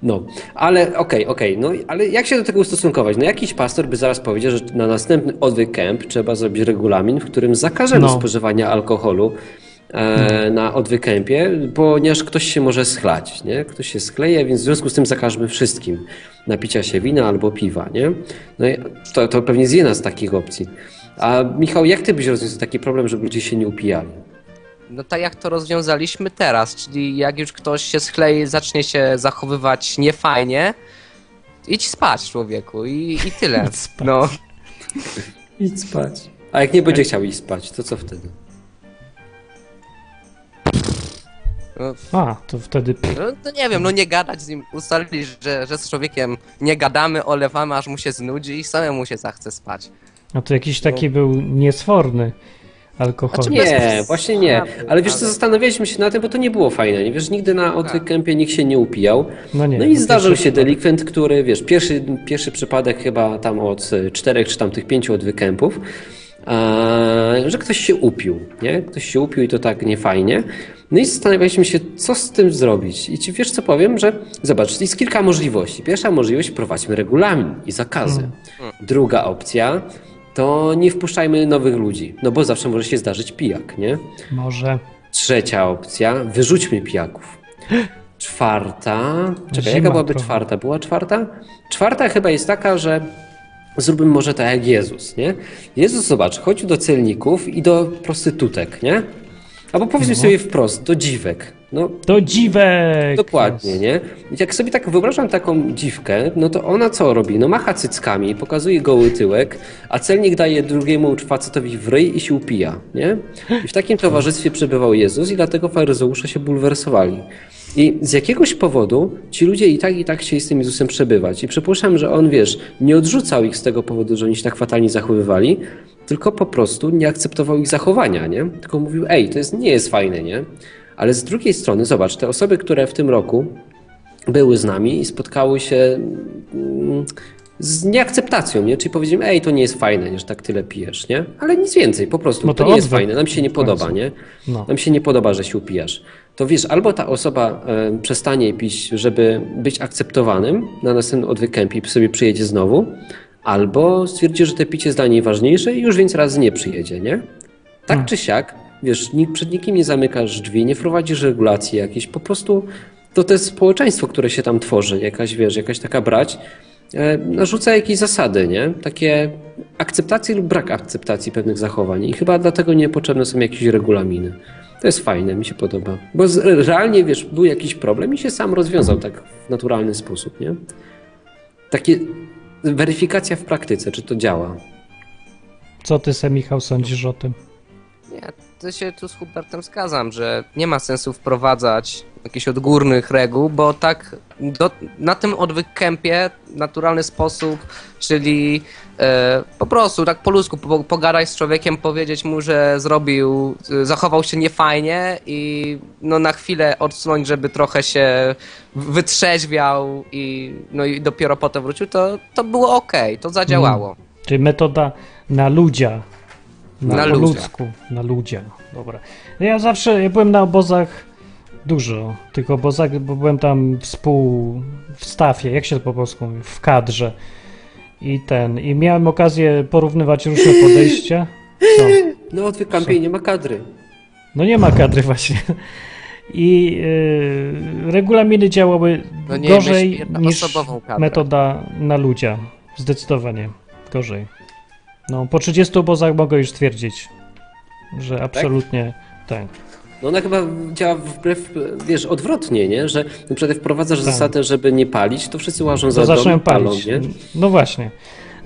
No, ale okej, okej, no ale jak się do tego ustosunkować? No jakiś pastor by zaraz powiedział, że na następny odwyk camp trzeba zrobić regulamin, w którym zakażemy No. spożywania alkoholu e, na odwyk campie, ponieważ ktoś się może schlać, nie? Ktoś się schleje, więc w związku z tym zakażmy wszystkim napicia się wina albo piwa, nie? No i to, to pewnie jest jedna z takich opcji. A Michał, jak ty byś rozwiązał taki problem, żeby ludzie się nie upijali? No tak jak to rozwiązaliśmy teraz, czyli jak już ktoś się schleje, zacznie się zachowywać niefajnie, idź spać człowieku i, i tyle. [laughs] Idź spać. No, Idź spać. A jak nie będzie chciał iść spać, to co wtedy? no, A, to wtedy... no, no nie wiem, no nie gadać z nim, ustalili, że, że z człowiekiem nie gadamy, olewamy, aż mu się znudzi i samemu się zachce spać. No to jakiś taki był niesforny alkohol. Znaczy Nie, właśnie nie. Ale wiesz co, zastanawialiśmy się na tym, bo to nie było fajne. Nie wiesz, nigdy na odwyk campie nikt się nie upijał. No nie. No i zdarzył pierwszy się delikwent, który, wiesz, pierwszy, pierwszy przypadek chyba tam od e, czterech czy tam tych pięciu odwykępów, e, że ktoś się upił, nie? Ktoś się upił i to tak niefajnie. No i zastanawialiśmy się, co z tym zrobić. I ci wiesz, co powiem, że zobacz, jest kilka możliwości. Pierwsza możliwość, wprowadźmy regulamin i zakazy. Mm. Druga opcja, to nie wpuszczajmy nowych ludzi, no bo zawsze może się zdarzyć pijak, nie? Może. Trzecia opcja, wyrzućmy pijaków. Czwarta. Czekaj, Zima jaka byłaby trochę. czwarta? Była czwarta? Czwarta chyba jest taka, że zróbmy może tak jak Jezus, nie? Jezus, zobacz, chodził do celników i do prostytutek, nie? Albo powiedzmy No. sobie wprost, do dziwek. No, To dziwek! Dokładnie, nie? Jak sobie tak wyobrażam taką dziwkę, no to ona co robi? No macha cyckami, pokazuje goły tyłek, a celnik daje drugiemu facetowi w ryj i się upija, nie? I w takim towarzystwie przebywał Jezus i dlatego faryzeusze się bulwersowali. I z jakiegoś powodu ci ludzie i tak i tak chcieli z tym Jezusem przebywać. I przypuszczam, że on, wiesz, nie odrzucał ich z tego powodu, że oni się tak fatalnie zachowywali, tylko po prostu nie akceptował ich zachowania, nie? Tylko mówił, ej, to jest, nie jest fajne, nie? Ale z drugiej strony, zobacz, te osoby, które w tym roku były z nami i spotkały się mm, z nieakceptacją, nie? Czyli powiedziałem, ej, to nie jest fajne, że tak tyle pijesz, nie? Ale nic więcej, po prostu, No to, to nie jest fajne, nam się nie podoba, nie? No. Nam się nie podoba, że się upijasz. To wiesz, albo ta osoba e, przestanie pić, żeby być akceptowanym na następnym odwykępie i sobie przyjedzie znowu, albo stwierdzi, że te picie jest dla niej ważniejsze i już więc razy nie przyjedzie, nie? Tak Hmm. czy siak, wiesz, nikt, przed nikim nie zamykasz drzwi, nie wprowadzisz regulacji jakiejś, po prostu to to jest społeczeństwo, które się tam tworzy, jakaś, wiesz, jakaś taka brać, e, narzuca jakieś zasady, nie? Takie akceptacji lub brak akceptacji pewnych zachowań i chyba dlatego niepotrzebne są jakieś regulaminy. To jest fajne, mi się podoba. Bo z, realnie, wiesz, był jakiś problem i się sam rozwiązał tak w naturalny sposób, nie? Takie weryfikacja w praktyce, czy to działa. Co ty se, Michał, sądzisz o tym? Nie, to się tu z Hubertem zgadzam, że nie ma sensu wprowadzać jakichś odgórnych reguł, bo tak do, na tym odwyk kempie naturalny sposób, czyli e, po prostu tak po ludzku po, pogadać z człowiekiem, powiedzieć mu, że zrobił, e, zachował się niefajnie i no na chwilę odsunąć, żeby trochę się wytrzeźwiał i no i dopiero potem wrócił, to, to było okej, to zadziałało. Czyli metoda na ludzia. Na, Na ludzku, na ludzia. Dobra. No Ja zawsze, ja byłem na obozach dużo tych obozach, bo byłem tam współ w stafie, jak się to po polsku mówi, w kadrze. I ten, i miałem okazję porównywać różne [laughs] podejścia. Co? No odwyk kampiej nie ma kadry. No nie ma kadry [laughs] właśnie. I y, regulaminy działały No nie, gorzej niż metoda na ludzia. Zdecydowanie gorzej. No, po 30 obozach mogę już stwierdzić, że absolutnie tak. No ona chyba działa wbrew, wiesz, odwrotnie, nie? Że na przykład wprowadzasz Tak. zasadę, żeby nie palić, to wszyscy łażą To za dom zaczynają palą, palić. nie? No właśnie.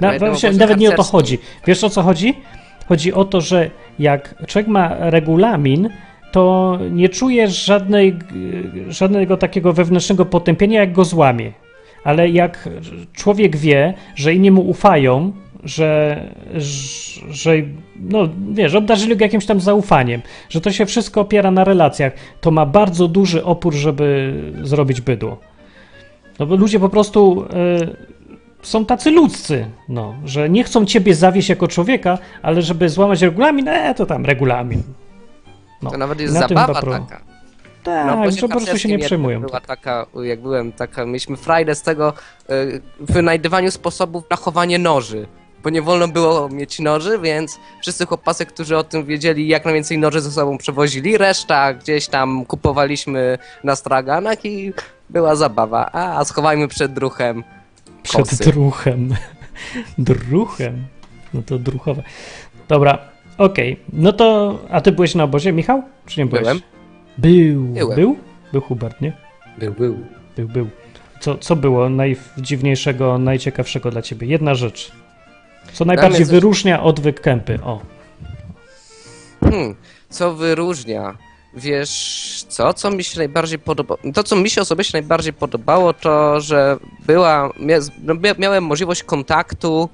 Na, obozie nawet nie o to chodzi. Wiesz o co chodzi? Chodzi o to, że jak człowiek ma regulamin, to nie czujesz żadnej, żadnego takiego wewnętrznego potępienia, jak go złamie. Ale jak człowiek wie, że inni mu ufają, że, że no wiesz, obdarzyli go jakimś tam zaufaniem, że to się wszystko opiera na relacjach, to ma bardzo duży opór, żeby zrobić bydło. No bo ludzie po prostu y, są tacy ludzcy, no, że nie chcą ciebie zawieść jako człowieka, ale żeby złamać regulamin, e, to tam regulamin. No, To nawet jest na zabawa chyba pro- taka. Tak, No, że po prostu się nie przejmują. Była taka, jak byłem, taka, mieliśmy frajdę z tego y, wynajdywaniu sposobów na chowanie noży. Bo nie wolno było mieć noży, więc wszyscy chłopacy, którzy o tym wiedzieli, jak najwięcej noży ze sobą przewozili, reszta gdzieś tam kupowaliśmy na straganach i była zabawa. A, schowajmy przed druchem. Przed kosy. druchem. [laughs] druchem? No to druchowe. Dobra, okej. No to, a ty byłeś na obozie, Michał? Czy nie byłeś? Byłem. Był. Byłem. Był? Był Hubert, nie? Był, był. Był, był. Co, co było najdziwniejszego, najciekawszego dla ciebie? Jedna rzecz. Co najbardziej coś- wyróżnia odwyk kępy? O. Hmm, co wyróżnia? Wiesz co, co mi się najbardziej podobało? To, co mi się osobiście najbardziej podobało, to, że była, no, mia- miałem możliwość kontaktu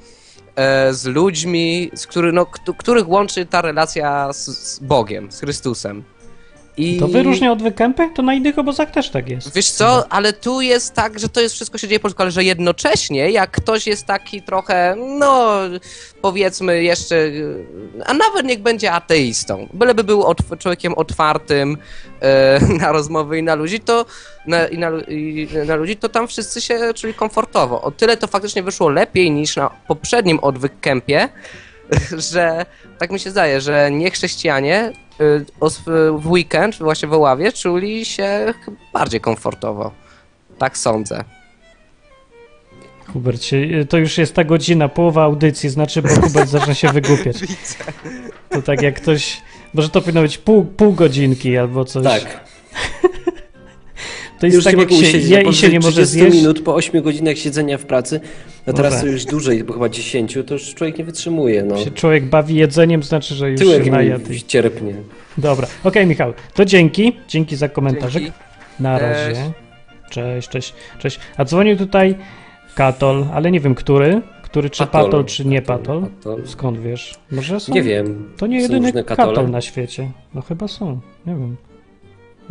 e, z ludźmi, z który, no, któ- których łączy ta relacja z, z Bogiem, z Chrystusem. I... To wyróżnia odwyk kępy? To na innych obozach też tak jest. Wiesz co, ale tu jest tak, że to jest wszystko się dzieje po ludzku, ale że jednocześnie, jak ktoś jest taki trochę, no powiedzmy jeszcze, a nawet niech będzie ateistą, byleby był otw- człowiekiem otwartym e, [laughs] na rozmowy i na ludzi, to na, i na, i na ludzi, to tam wszyscy się czuli komfortowo. O tyle to faktycznie wyszło lepiej niż na poprzednim odwyk kempie, [laughs] że tak mi się zdaje, że niechrześcijanie y, os- w weekend, właśnie w Oławie, czuli się bardziej komfortowo. Tak sądzę. Hubert, się, to już jest ta godzina, połowa audycji, znaczy, bo Hubert zaczyna się wygłupiać. [laughs] To tak jak ktoś, może to powinno być pół, pół godzinki albo coś. Tak. [laughs] To jest już tak, nie jak się je bo i się nie może 30 zjeść. minut po 8 godzinach siedzenia w pracy, no teraz to już dłużej, bo chyba 10, to już człowiek nie wytrzymuje, no. się człowiek bawi jedzeniem, znaczy, że już Tyłek się najadł. mi cierpnie. Dobra, okej Michał, to dzięki, dzięki za komentarzyk. Dzięki. Na Cześć. razie. Cześć, cześć, cześć. A dzwonił tutaj Katol, ale nie wiem który, który czy Patol. Patol, czy nie Patol. Patol. Skąd wiesz? Może są? Nie wiem. To nie jedyny Katol na świecie. No chyba są, nie wiem.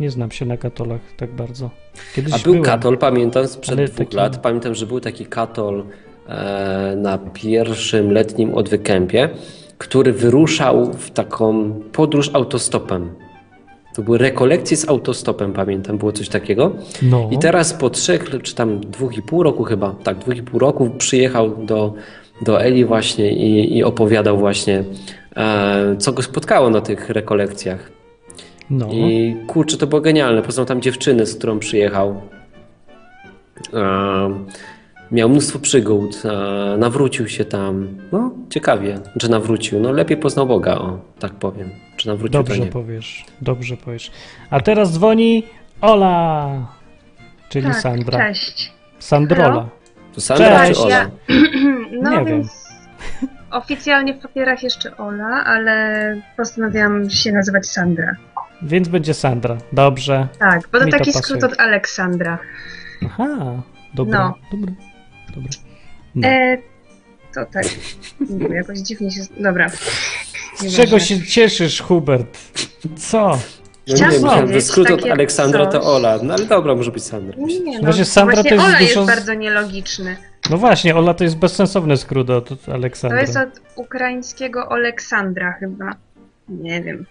Nie znam się na katolach tak bardzo. Kiedyś A był byłem. katol, pamiętam, sprzed dwóch taki- lat. Pamiętam, że był taki katol e, na pierwszym letnim odwykępie, który wyruszał w taką podróż autostopem. To były rekolekcje z autostopem, pamiętam, było coś takiego. No. I teraz po trzech, czy tam dwóch i pół roku chyba, tak, dwóch i pół roku przyjechał do, do Eli właśnie i, i opowiadał właśnie, e, co go spotkało na tych rekolekcjach. No. I kurczę, to było genialne. Poznał tam dziewczynę, z którą przyjechał. E, miał mnóstwo przygód, e, nawrócił się tam. No, ciekawie, że nawrócił. No, lepiej poznał Boga, o, tak powiem. Czy nawrócił, to Dobrze nie. powiesz, dobrze powiesz. A teraz dzwoni Ola, czyli Tak, Sandra. cześć. Sandrola. To Sandra Cześć. czy Ola? Ja- [clears throat] No Nie więc oficjalnie w papierach jeszcze Ola, ale postanowiłam się nazywać Sandra. Więc będzie Sandra. Dobrze. Tak, bo to Mi to taki pasuje. skrót od Aleksandra. Aha, dobra, No. dobra, dobra. No. E, to tak. Nie, jakoś dziwnie się. Dobra. Z Nieważne. czego się cieszysz, Hubert? Co? No nie Chciałam myślałem, że powiedzieć skrót od takie Aleksandra to coś. Ola. No ale dobra, może być Sandra. Nie, nie, no, Właśnie Sandra to właśnie jest Ola dużo jest z- bardzo nielogiczny. No właśnie, Ola to jest bezsensowny skrót od od To Aleksandra. jest od ukraińskiego Aleksandra chyba. Nie wiem.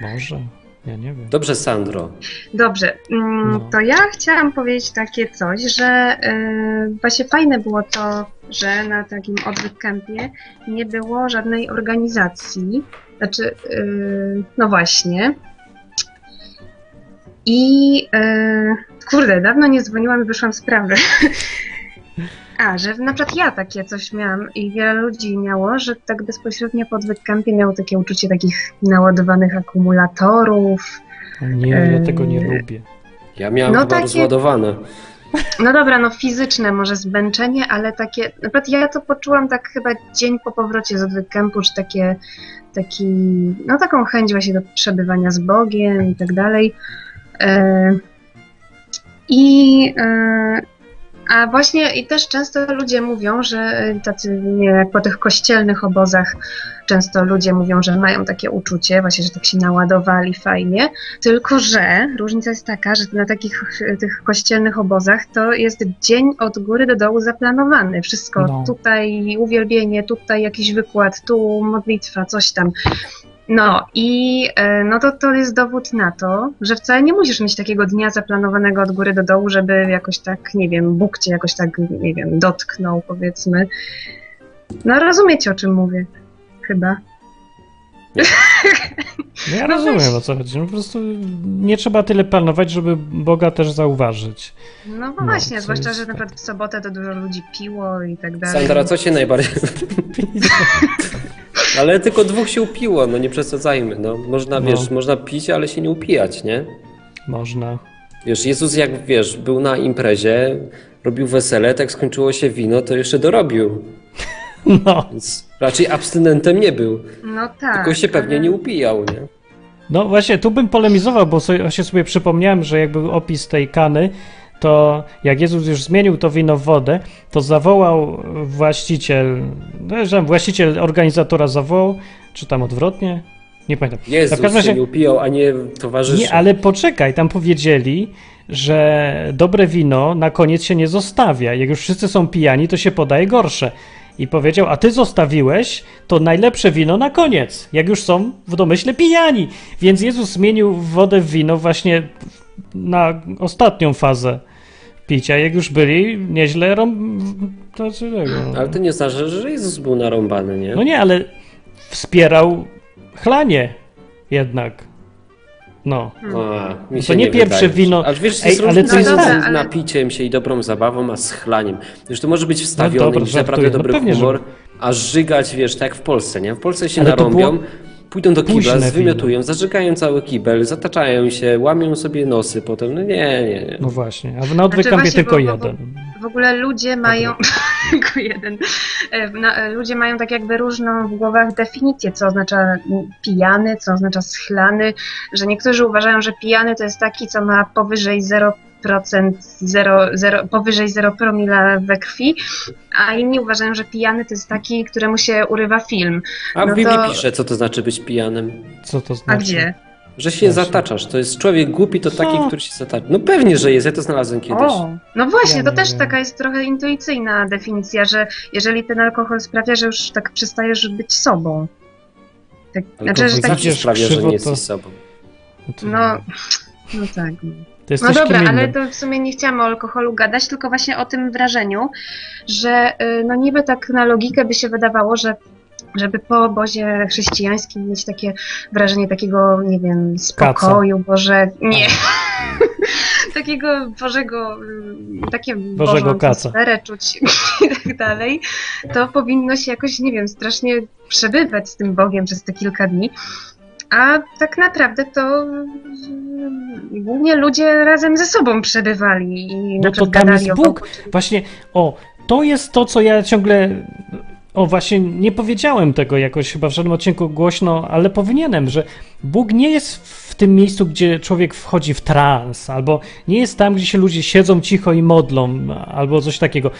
Może, ja nie wiem. Dobrze, Sandro. Dobrze, mm, No. to ja chciałam powiedzieć takie coś, że y, właśnie fajne było to, że na takim odwyk campie nie było żadnej organizacji. Znaczy, y, no właśnie. I y, kurde, dawno nie dzwoniłam i wyszłam z sprawy. [laughs] A, że na przykład ja takie coś miałam i wiele ludzi miało, że tak bezpośrednio po odwyk campie miało takie uczucie takich naładowanych akumulatorów, Nie, ja tego nie lubię. Ja miałem No chyba takie- rozładowane. No dobra, no fizyczne może zmęczenie, ale takie, na przykład ja to poczułam tak chyba dzień po powrocie z odwykępu, że takie, taki, no taką chęć właśnie do przebywania z Bogiem i tak dalej. E, I e, a właśnie i też często ludzie mówią, że tacy, nie jak po tych kościelnych obozach często ludzie mówią, że mają takie uczucie, właśnie, że tak się naładowali fajnie, tylko że różnica jest taka, że na takich e, tych kościelnych obozach to jest dzień od góry do dołu zaplanowany. Wszystko No. tutaj uwielbienie, tutaj jakiś wykład, tu modlitwa, coś tam. No i e, no to, to jest dowód na to, że wcale nie musisz mieć takiego dnia zaplanowanego od góry do dołu, żeby jakoś tak, nie wiem, Bóg cię jakoś tak, nie wiem, dotknął powiedzmy. No rozumiecie o czym mówię. Chyba. No ja No rozumiem o co chodzi. No po prostu nie trzeba tyle planować, żeby Boga też zauważyć. No No, właśnie, to zwłaszcza, jest że na tak. przykład w sobotę to dużo ludzi piło i tak dalej. Sandra, co się najbardziej... [laughs] Ale tylko dwóch się upiło, no nie przesadzajmy. No, można, No. wiesz, można pić, ale się nie upijać, nie? Można. Wiesz, Jezus jak, wiesz, był na imprezie, robił wesele, tak skończyło się wino, to jeszcze dorobił. [laughs] No. Więc raczej abstynentem nie był, No tak. tylko się pewnie nie upijał, nie? No właśnie, tu bym polemizował, bo sobie, właśnie sobie przypomniałem, że jak był opis tej kany, to jak Jezus już zmienił to wino w wodę, to zawołał właściciel, no, właściciel organizatora zawołał, czy tam odwrotnie? Nie pamiętam. Jezus w każdym się nie upijał, a nie towarzysze. Nie, ale poczekaj, tam powiedzieli, że dobre wino na koniec się nie zostawia. Jak już wszyscy są pijani, to się podaje gorsze. I powiedział, a ty zostawiłeś to najlepsze wino na koniec, jak już są w domyśle pijani. Więc Jezus zmienił wodę w wino właśnie na ostatnią fazę picia. Jak już byli nieźle rąb... To co tego? Ale to nie znaczy, że Jezus był narąbany, nie? No nie, ale wspierał chlanie jednak. No. A, mi To nie nie pierwsze wydaje. wino- Aż wiesz, Ej, ale to jest ale- napiciem się i dobrą zabawą, a schlaniem. Wiesz, to może być wstawiony dobra, i naprawdę. No dobry pewnie, że- humor, a żygać, wiesz, tak jak w Polsce, nie? W Polsce się Ale to narąbią, Pójdą do kibla, Późne zwymiotują, zażygają cały kibel, zataczają się, łamią sobie nosy potem. No nie, nie, nie. No właśnie, a na odwykampie Znaczy tylko bo- bo- jeden. W ogóle ludzie mają. [laughs] Tylko jeden. E, na- Ludzie mają tak jakby różną w głowach definicję, co oznacza pijany, co oznacza schlany, że niektórzy uważają, że pijany to jest taki, co ma powyżej 0%, 0, 0, powyżej 0 promila we krwi, a inni uważają, że pijany to jest taki, któremu się urywa film. A w no Biblii to- pisze, co to znaczy być pijanym. Co to A znaczy? gdzie? Że się Właśnie. zataczasz. To jest człowiek głupi, to taki, Co? który się zatacza. No pewnie, że jest. Ja to znalazłem kiedyś. O, no właśnie, Ja to też wiem. taka jest trochę intuicyjna definicja, że jeżeli ten alkohol sprawia, że już tak przestajesz być sobą. Tak, Ale znaczy, że Idziesz sprawia, że nie jesteś to- sobą. To- no, no tak. No. To jesteś No dobra, kim ale to w sumie nie chciałam o alkoholu gadać, tylko właśnie o tym wrażeniu, że y, no niby tak na logikę by się wydawało, że żeby po obozie chrześcijańskim mieć takie wrażenie takiego, nie wiem, spokoju, Boże, nie, [laughs] takiego Bożego, y, takie Bożego Bożą kaca. czuć [laughs] i tak dalej, to powinno się jakoś, nie wiem, strasznie przebywać z tym Bogiem przez te kilka dni. A tak naprawdę to mm, głównie ludzie razem ze sobą przebywali i No to tam jest Bóg. Właśnie, o, to jest to, co ja ciągle. O, właśnie nie powiedziałem tego jakoś chyba w żadnym odcinku głośno, ale powinienem, że Bóg nie jest w tym miejscu, gdzie człowiek wchodzi w trans, albo nie jest tam, gdzie się ludzie siedzą cicho i modlą, albo coś takiego.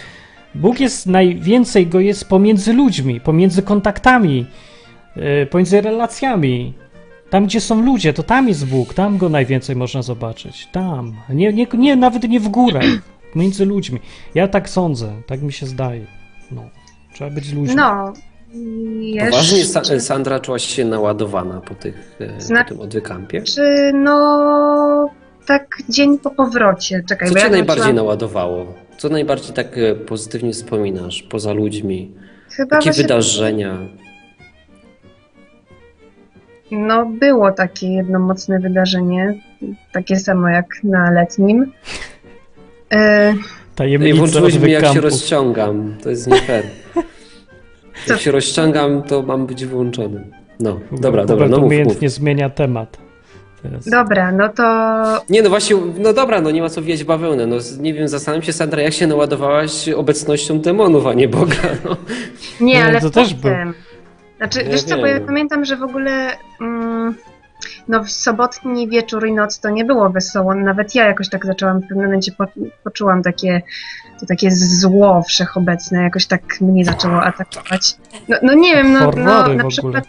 Bóg jest najwięcej go jest pomiędzy ludźmi, pomiędzy kontaktami, yy, pomiędzy relacjami. Tam, gdzie są ludzie, to tam jest Bóg, tam go najwięcej można zobaczyć. Tam. Nie, nie, nie nawet nie w górach, [clears throat] między ludźmi. Ja tak sądzę, tak mi się zdaje. No, trzeba być ludźmi. No. Poważnie Jeszcze, Sa- Sandra czułaś się naładowana po, tych, e, Zna- po tym odwykampie? czy no tak dzień po powrocie. Czekaj, Co bo cię ja najbardziej wróciłam- naładowało? Co najbardziej tak e, pozytywnie wspominasz poza ludźmi? Chyba Jakie właśnie, wydarzenia? No było takie jedno mocne wydarzenie, takie samo jak na letnim. E, i Tajemnica włączyłeś mi jak się rozciągam. To jest nie fair. [laughs] Co? Jak się rozciągam, to mam być włączony. No, dobra, dobra, no mów, mów. zmienia temat. Teraz. dobra, no to Nie, no właśnie, no dobra, no nie ma co wijać bawełnę. No nie wiem, zastanawiam się, Sandra, jak się naładowałaś obecnością demonów, a nie Boga. No. Nie, No, ale to też potem. Znaczy, Ja wiesz co, bo ja pamiętam, że w ogóle mm, no w sobotni wieczór i noc to nie było wesoło. Nawet ja jakoś tak zaczęłam, w pewnym momencie po, poczułam takie, to takie zło wszechobecne, jakoś tak mnie zaczęło atakować. No, no nie wiem, no, no na przykład...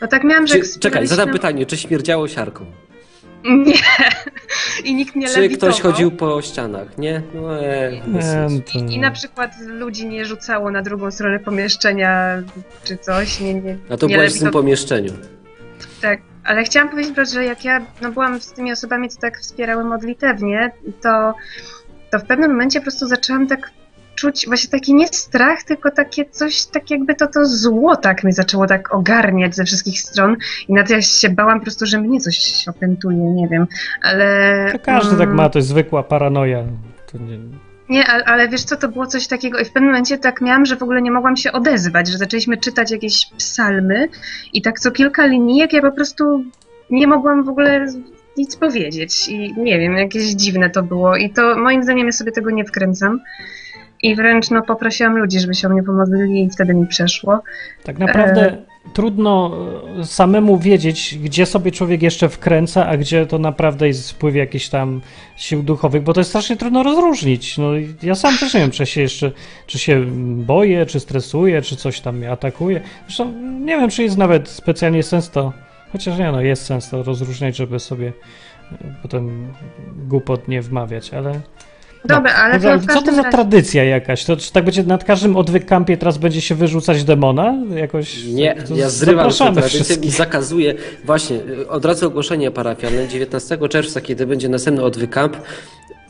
No tak miałam, że Czy, czekaj, zadam pytanie, czy śmierdziało siarką? Nie. [laughs] I nikt nie Czy lewitował. ktoś chodził po ścianach? Nie? No, e, Nie, to... I, I na przykład ludzi nie rzucało na drugą stronę pomieszczenia czy coś. Nie, nie, A to nie byłaś w tym pomieszczeniu. Tak, ale chciałam powiedzieć, że jak ja no, byłam z tymi osobami, co tak wspierały modlitewnie, to, to w pewnym momencie po prostu zaczęłam tak czuć właśnie taki nie strach, tylko takie coś, tak jakby to to zło tak mnie zaczęło tak ogarniać ze wszystkich stron. I na to ja się bałam po prostu, że mnie coś opętuje, nie wiem, ale... To każdy tak mm, ma, to jest zwykła paranoja. To nie... Nie, ale wiesz co, to było coś takiego i w pewnym momencie tak miałam, że w ogóle nie mogłam się odezwać, że zaczęliśmy czytać jakieś psalmy i tak co kilka linijek ja po prostu nie mogłam w ogóle nic powiedzieć. I nie wiem, jakieś dziwne to było. I to moim zdaniem ja sobie tego nie wkręcam i wręcz no poprosiłam ludzi, żeby się o mnie pomodlili i wtedy mi przeszło. Tak naprawdę trudno e, samemu wiedzieć, gdzie sobie człowiek jeszcze wkręca, a gdzie to naprawdę jest wpływ jakichś tam sił duchowych, bo to jest strasznie trudno rozróżnić. No, ja sam też nie wiem, czy się jeszcze, czy się boję, czy stresuję, czy coś tam mnie atakuje. Zresztą nie wiem, czy jest nawet specjalnie sens to, chociaż nie, no jest sens to rozróżniać, żeby sobie e, potem głupot nie wmawiać, ale... Dobra, ale No, to w co to za tradycja jakaś? To czy tak będzie nad każdym odwykampie teraz będzie się wyrzucać demona? Jakoś Nie, to ja zrywam tę tradycję i zakazuję. Właśnie, y, od razu ogłoszenie parafialne. 19 czerwca, kiedy będzie następny odwykamp,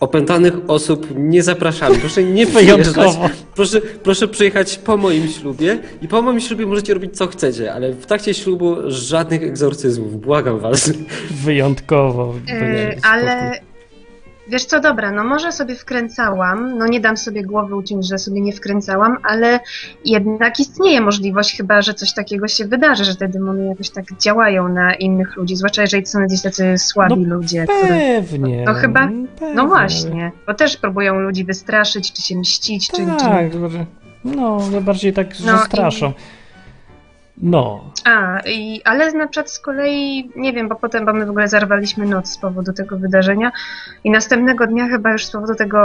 opętanych osób nie zapraszamy. Proszę nie. [laughs] Wyjątkowo. Proszę, proszę przyjechać po moim ślubie i po moim ślubie możecie robić co chcecie, ale w trakcie ślubu żadnych egzorcyzmów. Błagam was. Wyjątkowo. Yy, ale. Wiesz co, dobra, no może sobie wkręcałam, no nie dam sobie głowy uciąć, że sobie nie wkręcałam, ale jednak istnieje możliwość chyba, że coś takiego się wydarzy, że te demony jakoś tak działają na innych ludzi, zwłaszcza jeżeli to są gdzieś tacy słabi No ludzie. Pewnie. To chyba- pewnie. No właśnie, bo też próbują ludzi wystraszyć, czy się mścić, czy... czy... Tak, że- no, no bardziej tak, że No i- straszą. No, A, i, ale na przykład z kolei, nie wiem, bo potem, bo my w ogóle zarwaliśmy noc z powodu tego wydarzenia i następnego dnia chyba już z powodu tego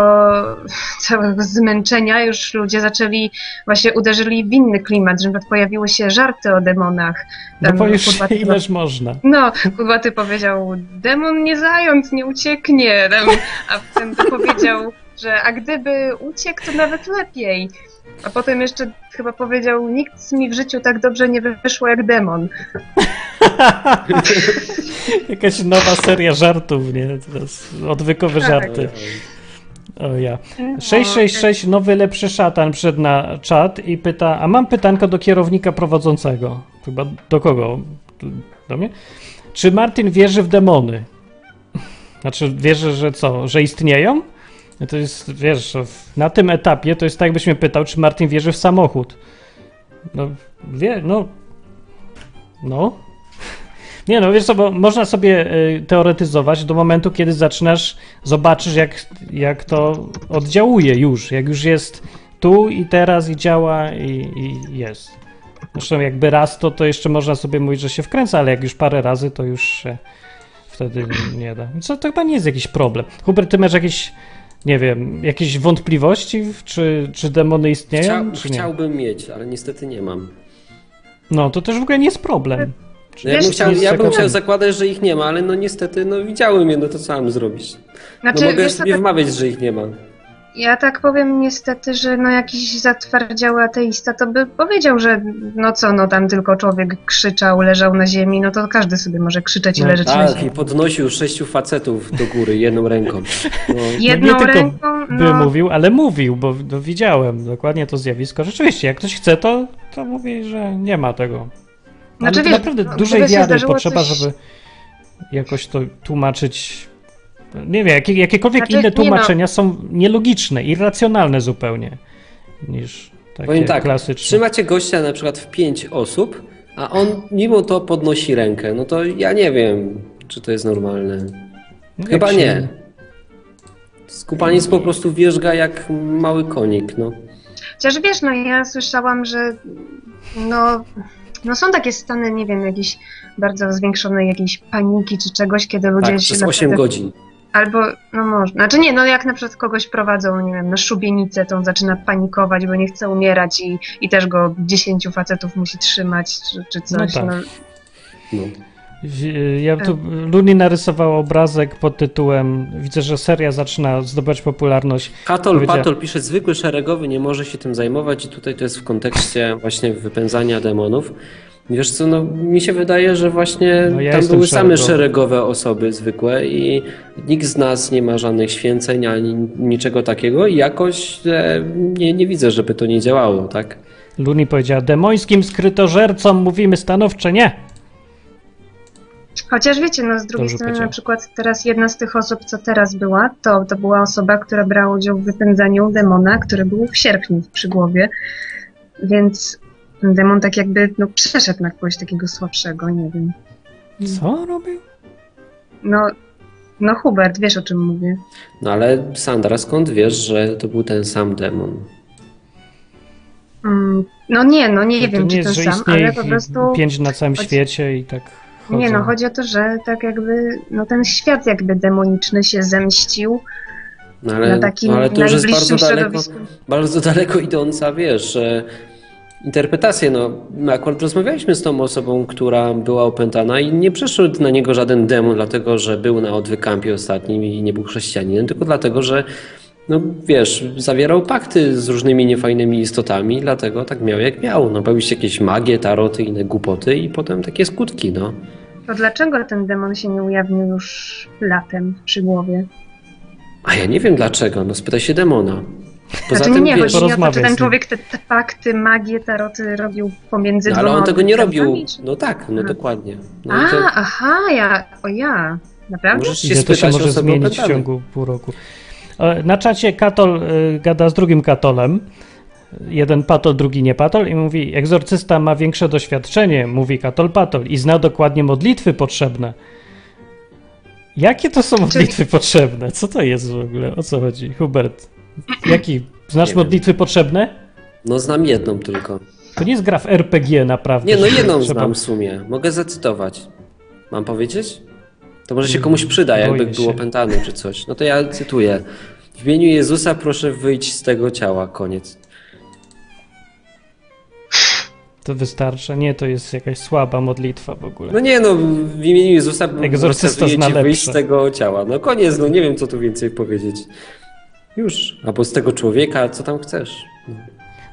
[laughs] całego zmęczenia już ludzie zaczęli, właśnie uderzyli w inny klimat, że pojawiły się żarty o demonach. no Tam bo już Kudłaty- [laughs] ileż można. No, Kudłaty powiedział, demon nie zając, nie ucieknie, a potem powiedział, że a gdyby uciekł, to nawet lepiej. A potem jeszcze chyba powiedział, nikt mi w życiu tak dobrze nie wyszło jak demon. [laughs] Jakaś nowa seria żartów, nie? Teraz odwykowe Tak. żarty. O ja. No, 666, nowy lepszy szatan przed na czat i pyta, a mam pytanko do kierownika prowadzącego. Chyba do kogo? Do mnie? Czy Martin wierzy w demony? Znaczy wierzy, że co? Że istnieją? No To jest, wiesz, w- na tym etapie to jest tak, jakbyś mnie pytał, czy Martin wierzy w samochód. No, wie, no. No. [laughs] Nie no, wiesz co, bo można sobie y, teoretyzować do momentu, kiedy zaczynasz, zobaczysz jak, jak to oddziałuje już, jak już jest tu i teraz i działa i, i jest. Zresztą jakby raz to, to jeszcze można sobie mówić, że się wkręca, ale jak już parę razy, to już się wtedy nie da. Co to chyba nie jest jakiś problem. Hubert, ty masz jakieś, nie wiem, jakieś wątpliwości, czy, czy demony istnieją, Chciał, czy nie? chciałbym mieć, ale niestety nie mam. No, to też w ogóle nie jest problem. No ja bym chciał, ja bym chciał zakładać, że ich nie ma, ale no niestety, no widziałem je, no to co mam zrobić? Znaczy, No mogę wiesz sobie tak, wmawiać, że ich nie ma. Ja tak powiem niestety, że no jakiś zatwardziały ateista to by powiedział, że no co, no tam tylko człowiek krzyczał, leżał na ziemi, no to każdy sobie może krzyczeć i No leżeć na Tak, ziemi. i podnosił sześciu facetów do góry jedną ręką. [laughs] No, Jedną nie tylko ręką, by no, mówił, ale mówił, bo no, widziałem dokładnie to zjawisko. Rzeczywiście, jak ktoś chce, to, to mówi, że nie ma tego. Ale Znaczy, to wiesz, naprawdę no, dużej wiary potrzeba, coś- żeby jakoś to tłumaczyć. Nie wiem, jakie, jakiekolwiek Znaczy, inne nie tłumaczenia są nielogiczne, irracjonalne zupełnie niż takie Powiem tak, klasyczne. trzymacie gościa na przykład w pięć osób, a on mimo to podnosi rękę. No to ja nie wiem, czy to jest normalne. No, Chyba się- nie. Skupaniec po prostu wierzga jak mały konik, no. Chociaż wiesz, no ja słyszałam, że no, no są takie stany, nie wiem, jakiejś bardzo zwiększonej jakiejś paniki czy czegoś, kiedy ludzie Tak, się przez naprawdę- 8 godzin. Albo, no może, znaczy nie, no jak na przykład kogoś prowadzą, nie wiem, na szubienicę, to on zaczyna panikować, bo nie chce umierać i, i też go 10 facetów musi trzymać, czy, czy coś. No No tak. No. W- Ja tu Luni narysował obrazek pod tytułem Widzę, że seria zaczyna zdobywać popularność. Katol Powiedział- Patol pisze, zwykły szeregowy nie może się tym zajmować i tutaj to jest w kontekście właśnie wypędzania demonów. Wiesz co, no mi się wydaje, że właśnie No ja tam były same szeregowy. szeregowe osoby zwykłe i nikt z nas nie ma żadnych święceń ani niczego takiego i jakoś e, nie, nie widzę, żeby to nie działało, tak? Luni powiedziała, demońskim skrytożercom mówimy stanowcze nie. Chociaż wiecie, no z drugiej Dobrze strony powiedział. na przykład teraz jedna z tych osób, co teraz była, to, to była osoba, która brała udział w wypędzaniu demona, który był w sierpniu przy głowie, więc ten demon tak jakby no, przeszedł na kogoś takiego słabszego, nie wiem. Co robił? No, no Hubert, wiesz o czym mówię. No ale Sandra, skąd wiesz, że to był ten sam demon? Mm, no nie, no nie To wiem, nie czy jest, ten że sam, ale po prostu... pięć na całym chodzi- świecie i tak chodzą. Nie no, chodzi o to, że tak jakby, no ten świat jakby demoniczny się zemścił No na ale, takim no, ale to już jest najbliższym bardzo daleko, środowisku. bardzo daleko idąca, wiesz, że interpretacje, no my akurat rozmawialiśmy z tą osobą, która była opętana i nie przeszedł na niego żaden demon, dlatego że był na odwykampie ostatnim i nie był chrześcijaninem, tylko dlatego, że no wiesz, zawierał pakty z różnymi niefajnymi istotami, dlatego tak miał jak miał. No bawił się jakieś magie, taroty, inne głupoty i potem takie skutki, no. To dlaczego ten demon się nie ujawnił już latem przy głowie? A ja nie wiem dlaczego, no spytaj się demona. Poza znaczy tym, nie, wiesz, chodzi mi o to, czy ten człowiek te, te pakty, magię, taroty robił pomiędzy no, ale dwoma on tego nie robił. czy- No tak, no dokładnie. No A, to, aha, ja, o ja. Naprawdę? Możesz się to się może zmienić w ciągu pół roku. E, Na czacie Katol y, gada z drugim Katolem. Jeden patol, drugi nie patol i mówi, egzorcysta ma większe doświadczenie, mówi Katol patol i zna dokładnie modlitwy potrzebne. Jakie to są modlitwy potrzebne? Co to jest w ogóle? O co chodzi? Hubert, jaki? Znasz Nie modlitwy potrzebne? No znam jedną tylko. To nie jest gra w RPG naprawdę. Nie, no jedną trzeba- znam w sumie. Mogę zacytować. Mam powiedzieć? To może się komuś przyda, jakby Boję był się. opętany czy coś. No to ja cytuję. W imieniu Jezusa proszę wyjść z tego ciała. Koniec. To wystarcza. Nie, to jest jakaś słaba modlitwa w ogóle. No nie no, w imieniu Jezusa Egzorcysta rozkazuję zna ci wyjść lepsze. z tego ciała. No koniec, no nie wiem co tu więcej powiedzieć. Już. Albo z tego człowieka, co tam chcesz.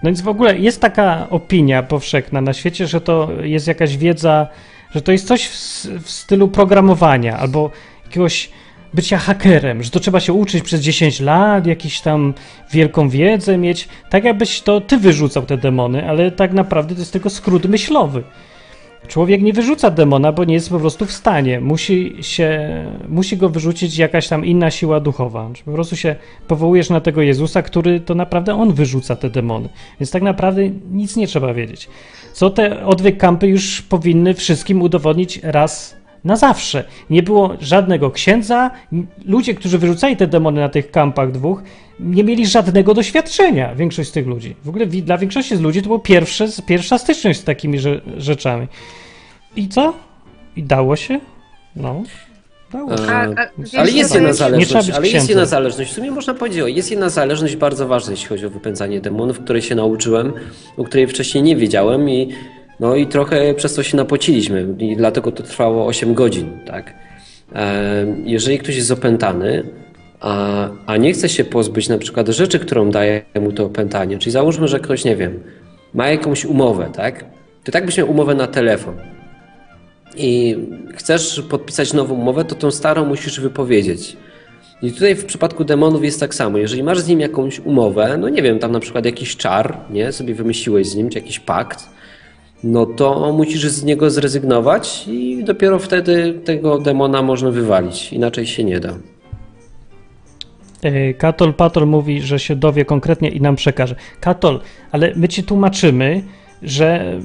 No więc w ogóle jest taka opinia powszechna na świecie, że to jest jakaś wiedza, że to jest coś w, w stylu programowania albo jakiegoś bycia hakerem, że to trzeba się uczyć przez 10 lat, jakiś tam wielką wiedzę mieć. Tak jakbyś to ty wyrzucał te demony, ale tak naprawdę to jest tylko skrót myślowy. Człowiek nie wyrzuca demona, bo nie jest po prostu w stanie. Musi, się, musi go wyrzucić jakaś tam inna siła duchowa. Po prostu się powołujesz na tego Jezusa, który to naprawdę on wyrzuca te demony. Więc tak naprawdę nic nie trzeba wiedzieć. Co te odwyk kampy już powinny wszystkim udowodnić raz na zawsze. Nie było żadnego księdza. Ludzie, którzy wyrzucali te demony na tych kampach dwóch, nie mieli żadnego doświadczenia. Większość z tych ludzi. W ogóle dla większości z ludzi to było pierwsze, pierwsza styczność z takimi rze- rzeczami. I co? I dało się? No. Dało się. A- a wiesz, ale jest jedna zależność, ale jest jedna zależność. W sumie można powiedzieć, o, jest jedna zależność bardzo ważna, jeśli chodzi o wypędzanie demonów, której się nauczyłem, o której wcześniej nie wiedziałem i no i trochę przez to się napociliśmy i dlatego to trwało 8 godzin, tak. E, Jeżeli ktoś jest opętany, a, a nie chce się pozbyć na przykład rzeczy, którą daje mu to opętanie, czyli załóżmy, że ktoś, nie wiem, ma jakąś umowę, tak, to tak byś miał umowę na telefon i chcesz podpisać nową umowę, to tą starą musisz wypowiedzieć. I tutaj w przypadku demonów jest tak samo. Jeżeli masz z nim jakąś umowę, no nie wiem, tam na przykład jakiś czar, nie, sobie wymyśliłeś z nim, czy jakiś pakt, no to musisz z niego zrezygnować i dopiero wtedy tego demona można wywalić. Inaczej się nie da. E, Katol Patol mówi, że się dowie konkretnie i nam przekaże. Katol, ale my ci tłumaczymy, że.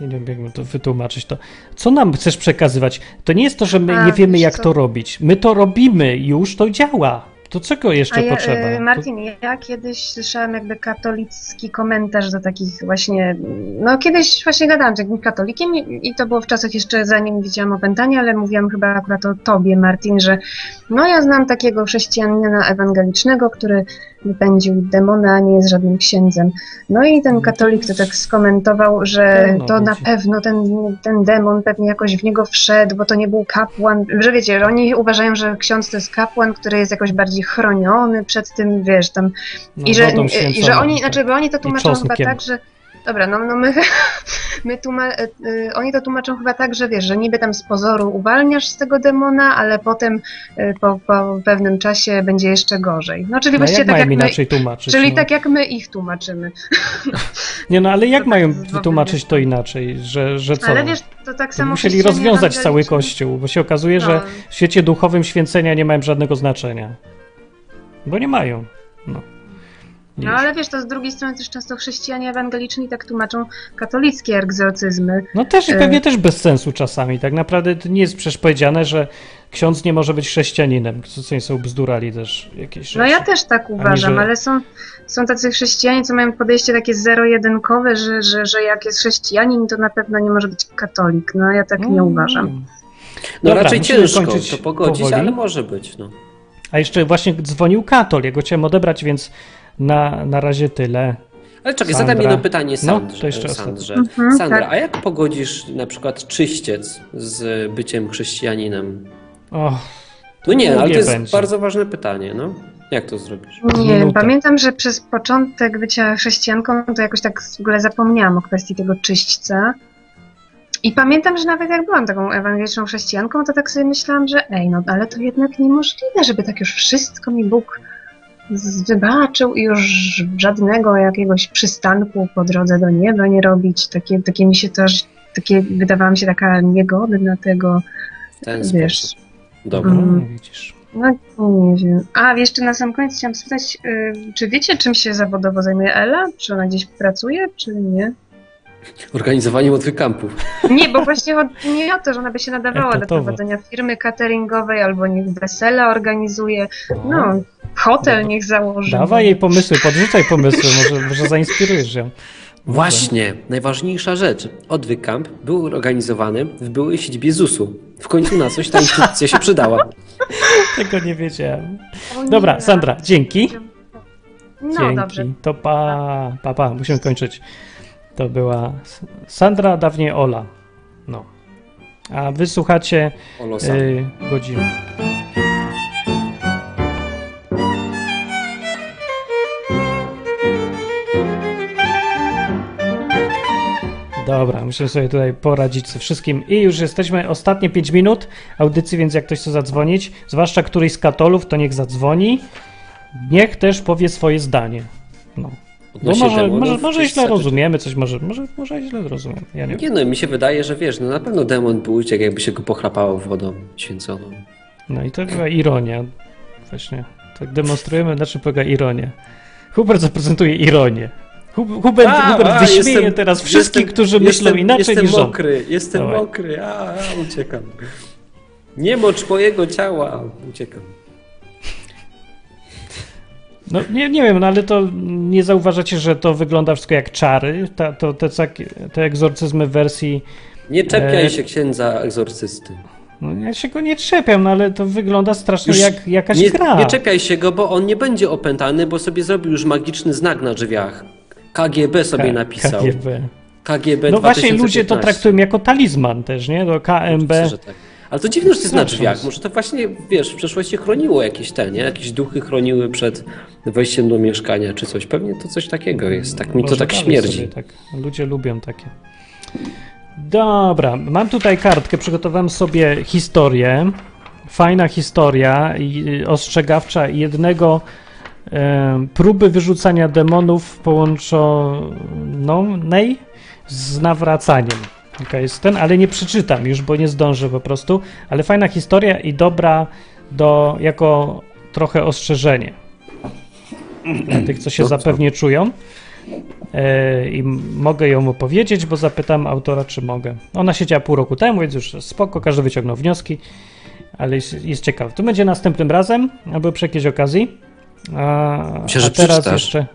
Nie wiem, jak to wytłumaczyć to. Co nam chcesz przekazywać? To nie jest to, że my A, nie wiemy, jak co? to robić. My to robimy, już to działa. To czego jeszcze ja, potrzeba? e, To- Martin, ja kiedyś słyszałam jakby katolicki komentarz do takich właśnie, no kiedyś właśnie gadałam z jakimś katolikiem i, i to było w czasach jeszcze zanim widziałam opętanie, ale mówiłam chyba akurat o tobie, Martin, że no ja znam takiego chrześcijanina ewangelicznego, który wypędził demona, a nie jest żadnym księdzem. No i ten katolik to tak skomentował, że to na pewno ten, ten demon pewnie jakoś w niego wszedł, bo to nie był kapłan, że wiecie, że oni uważają, że ksiądz to jest kapłan, który jest jakoś bardziej chroniony przed tym, wiesz, tam. No, i że, i, że oni, znaczy, bo oni to tłumaczą chyba tak, że. Dobra, no, no my, [laughs] my tłuma, y, oni to tłumaczą chyba tak, że wiesz, że niby tam z pozoru uwalniasz z tego demona, ale potem y, po, po pewnym czasie będzie jeszcze gorzej. No czyli No, właściwie jak tak mają jak my, inaczej tłumaczyć? czyli no? tak jak my ich tłumaczymy. [laughs] Nie no, ale jak to mają tak z wytłumaczyć to inaczej? Że, że co? Ale wiesz, to tak samo musieli chrześcijanie rozwiązać cały ewangeliczni- kościół, bo się okazuje, że No. w świecie duchowym święcenia nie mają żadnego znaczenia. Bo nie mają. No. No ale wiesz, to z drugiej strony też często chrześcijanie ewangeliczni tak tłumaczą katolickie egzorcyzmy. No też i E. pewnie też bez sensu czasami. Tak naprawdę to nie jest przecież powiedziane, że ksiądz nie może być chrześcijaninem. Nie są bzdurali też jakieś rzeczy. No ja też tak uważam, że- ale są, są tacy chrześcijanie, co mają podejście takie zero-jedynkowe, że, że, że jak jest chrześcijanin, to na pewno nie może być katolik. No ja tak nie Mm. uważam. No Dobra, raczej ciężko to pogodzić, powoli. ale może być. No. A jeszcze właśnie dzwonił katol, ja go chciałem odebrać, więc na, na razie tyle. Ale czekaj, Sandra. zadam jedno pytanie No, Sandrze. to jeszcze Sandrze. Mhm, Sandra, tak. a jak pogodzisz na przykład czyściec z byciem chrześcijaninem? O, No nie, ale to jest będzie. bardzo ważne pytanie, no. Jak to zrobisz? Nie, Minutę. pamiętam, że przez początek bycia chrześcijanką to jakoś tak w ogóle zapomniałam o kwestii tego czyśćca. I pamiętam, że nawet jak byłam taką ewangeliczną chrześcijanką, to tak sobie myślałam, że ej, no ale to jednak niemożliwe, żeby tak już wszystko mi Bóg wybaczył i już żadnego jakiegoś przystanku po drodze do nieba nie robić. Takie, takie mi się też, takie wydawała mi się taka niegodna tego, ten wiesz. sposób. Dobra. No, widzisz. No nie wiem. A jeszcze na sam koniec chciałam spytać, y, czy wiecie czym się zawodowo zajmuje Ela? Czy ona gdzieś pracuje, czy nie? Organizowanie łatwych kampów. Nie, bo właśnie chodzi mi o to, że ona by się nadawała do prowadzenia firmy cateringowej, albo niech wesela organizuje. No, hotel niech założy. Dawaj jej pomysły, podrzucaj pomysły, może, może zainspirujesz ją. Właśnie, najważniejsza rzecz. Odwyk Camp był organizowany w byłej siedzibie ZUS-u. W końcu na coś ta instytucja się przydała. [laughs] Tego nie wiedziałem. Dobra, Sandra, dzięki. No Dzięki. dobrze. To pa, pa, pa, musimy kończyć. To była Sandra, dawniej Ola. No. A wy słuchacie Olosa. y, godziny. Dobra, muszę sobie tutaj poradzić ze wszystkim. I już jesteśmy ostatnie 5 minut audycji, więc jak ktoś chce zadzwonić, zwłaszcza któryś z katolów, to niech zadzwoni. Niech też powie swoje zdanie. No. Odnośnie może, może, może coś źle rozumiemy, coś może, może, może źle rozumiemy. Ja nie. Nie no, mi się wydaje, że wiesz, no na pewno demon był uciekł, jakby się go pochlapało wodą święconą. No i to była ironia. Właśnie. Tak demonstrujemy, na czym polega ironia. Hubert zaprezentuje ironię. Hub- Hubert, A, Hubert a, wyśmieje jestem- teraz wszystkich, jestem- którzy myślą jestem, inaczej jestem niż on. mokry, jestem Dawaj. mokry, a, a uciekam. Nie mocz mojego ciała, uciekam. No nie, nie wiem, no ale to nie zauważacie, że to wygląda wszystko jak czary? Ta, to, te, te egzorcyzmy w wersji... Nie czepiaj E, się księdza egzorcysty. No ja się go nie czepiam, no ale to wygląda strasznie Już jak jakaś nie, gra. nie czepiaj się go, bo on nie będzie opętany, bo sobie zrobił już magiczny znak na drzwiach. KGB sobie K- napisał. KGB. KGB No właśnie, 2015. ludzie to traktują jako talizman też, nie? Do KMB. Myślę, że tak. Ale to dziwne, że to jest na Znacząc. drzwiach. Może to właśnie, wiesz, w przeszłości chroniło jakieś te, nie? Jakieś duchy chroniły przed wejściem do mieszkania czy coś. Pewnie to coś takiego jest. Tak mi to Może tak śmierdzi. Sobie, tak. Ludzie lubią takie. Dobra, mam tutaj kartkę, przygotowałem sobie historię. Fajna historia, i- ostrzegawcza jednego e, próby wyrzucania demonów połączonej z nawracaniem. Jaka jest ten, ale nie przeczytam już, bo nie zdążę po prostu. Ale fajna historia i dobra do, jako trochę ostrzeżenie dla tych, co się co? zapewnie czują. E, I mogę ją opowiedzieć, bo zapytam autora, czy mogę. Ona siedziała pół roku temu, więc już spoko, każdy wyciągnął wnioski, ale jest, jest ciekawe. To będzie następnym razem, albo przy jakiejś okazji. A, Myślę, że a teraz przeczytasz. jeszcze.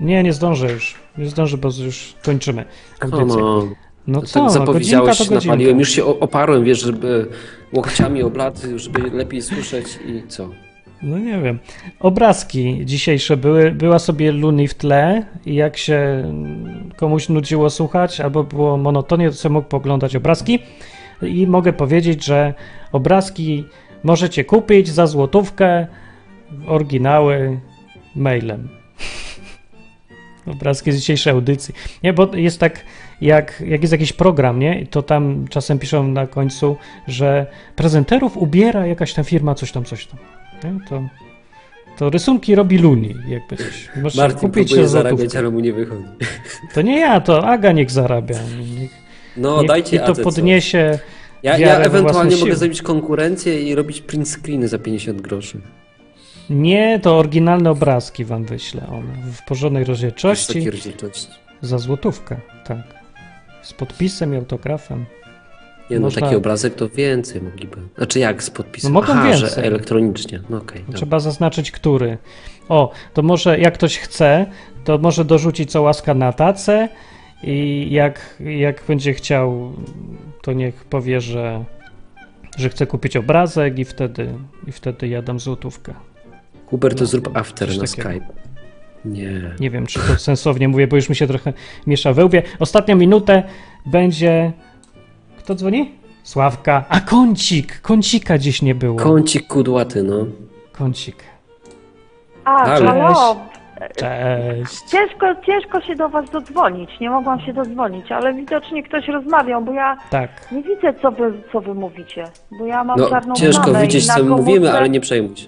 Nie, nie zdążę już. Nie zdążę, bo już kończymy audycję. No Tak co, no, zapowiedziałeś, godzinka to godzinka. napaliłem. Już się oparłem, wiesz, żeby łokciami o blat, żeby lepiej słyszeć i co? No nie wiem. Obrazki dzisiejsze były, była sobie Luni w tle i jak się komuś nudziło słuchać albo było monotonnie, to sobie mógł poglądać obrazki i mogę powiedzieć, że obrazki możecie kupić za złotówkę, oryginały mailem. [laughs] Obrazki z dzisiejszej audycji. Nie, bo jest tak, jak, jak jest jakiś program, nie? To tam czasem piszą na końcu, że prezenterów ubiera jakaś tam firma, coś tam, coś tam. Nie? To, to rysunki robi Luni, jakby coś. Można Martin kupić próbuje za zarabiać, ale mu nie wychodzi. To nie ja, to Aga niech zarabia. Niech, No, niech, dajcie I to Adze podniesie. Ja, ja ewentualnie mogę siły. zrobić konkurencję i robić print screeny za 50 groszy. Nie, to oryginalne obrazki wam wyślę. One w porządnej rozdzielczości. za złotówkę, tak. Z podpisem i autografem. Nie no, Można- taki obrazek to więcej mogliby. Znaczy jak z podpisem? No mogą Aha, że więcej. elektronicznie. No okej. dobra. Trzeba zaznaczyć, który. O, to może jak ktoś chce, to może dorzucić co łaska na tacę i jak, jak będzie chciał, to niech powie, że, że chce kupić obrazek i wtedy, i wtedy ja dam złotówkę. Hubert, to zrób after na takiego. Skype. Nie. Nie wiem, czy to sensownie mówię, bo już mi się trochę miesza we łbie. Ostatnią minutę będzie... Kto dzwoni? Sławka. A kącik! Kącika dziś nie było. Kącik kudłaty, no. Kącik. A, halo. Cześć. Ciężko, ciężko się do was dodzwonić. Nie mogłam się dodzwonić, ale widocznie ktoś rozmawiał, bo ja Tak. nie widzę, co wy, co wy mówicie. Bo ja mam No, czarną ciężko plamę widzieć, na co my komórce- mówimy, ale nie przejmuj się.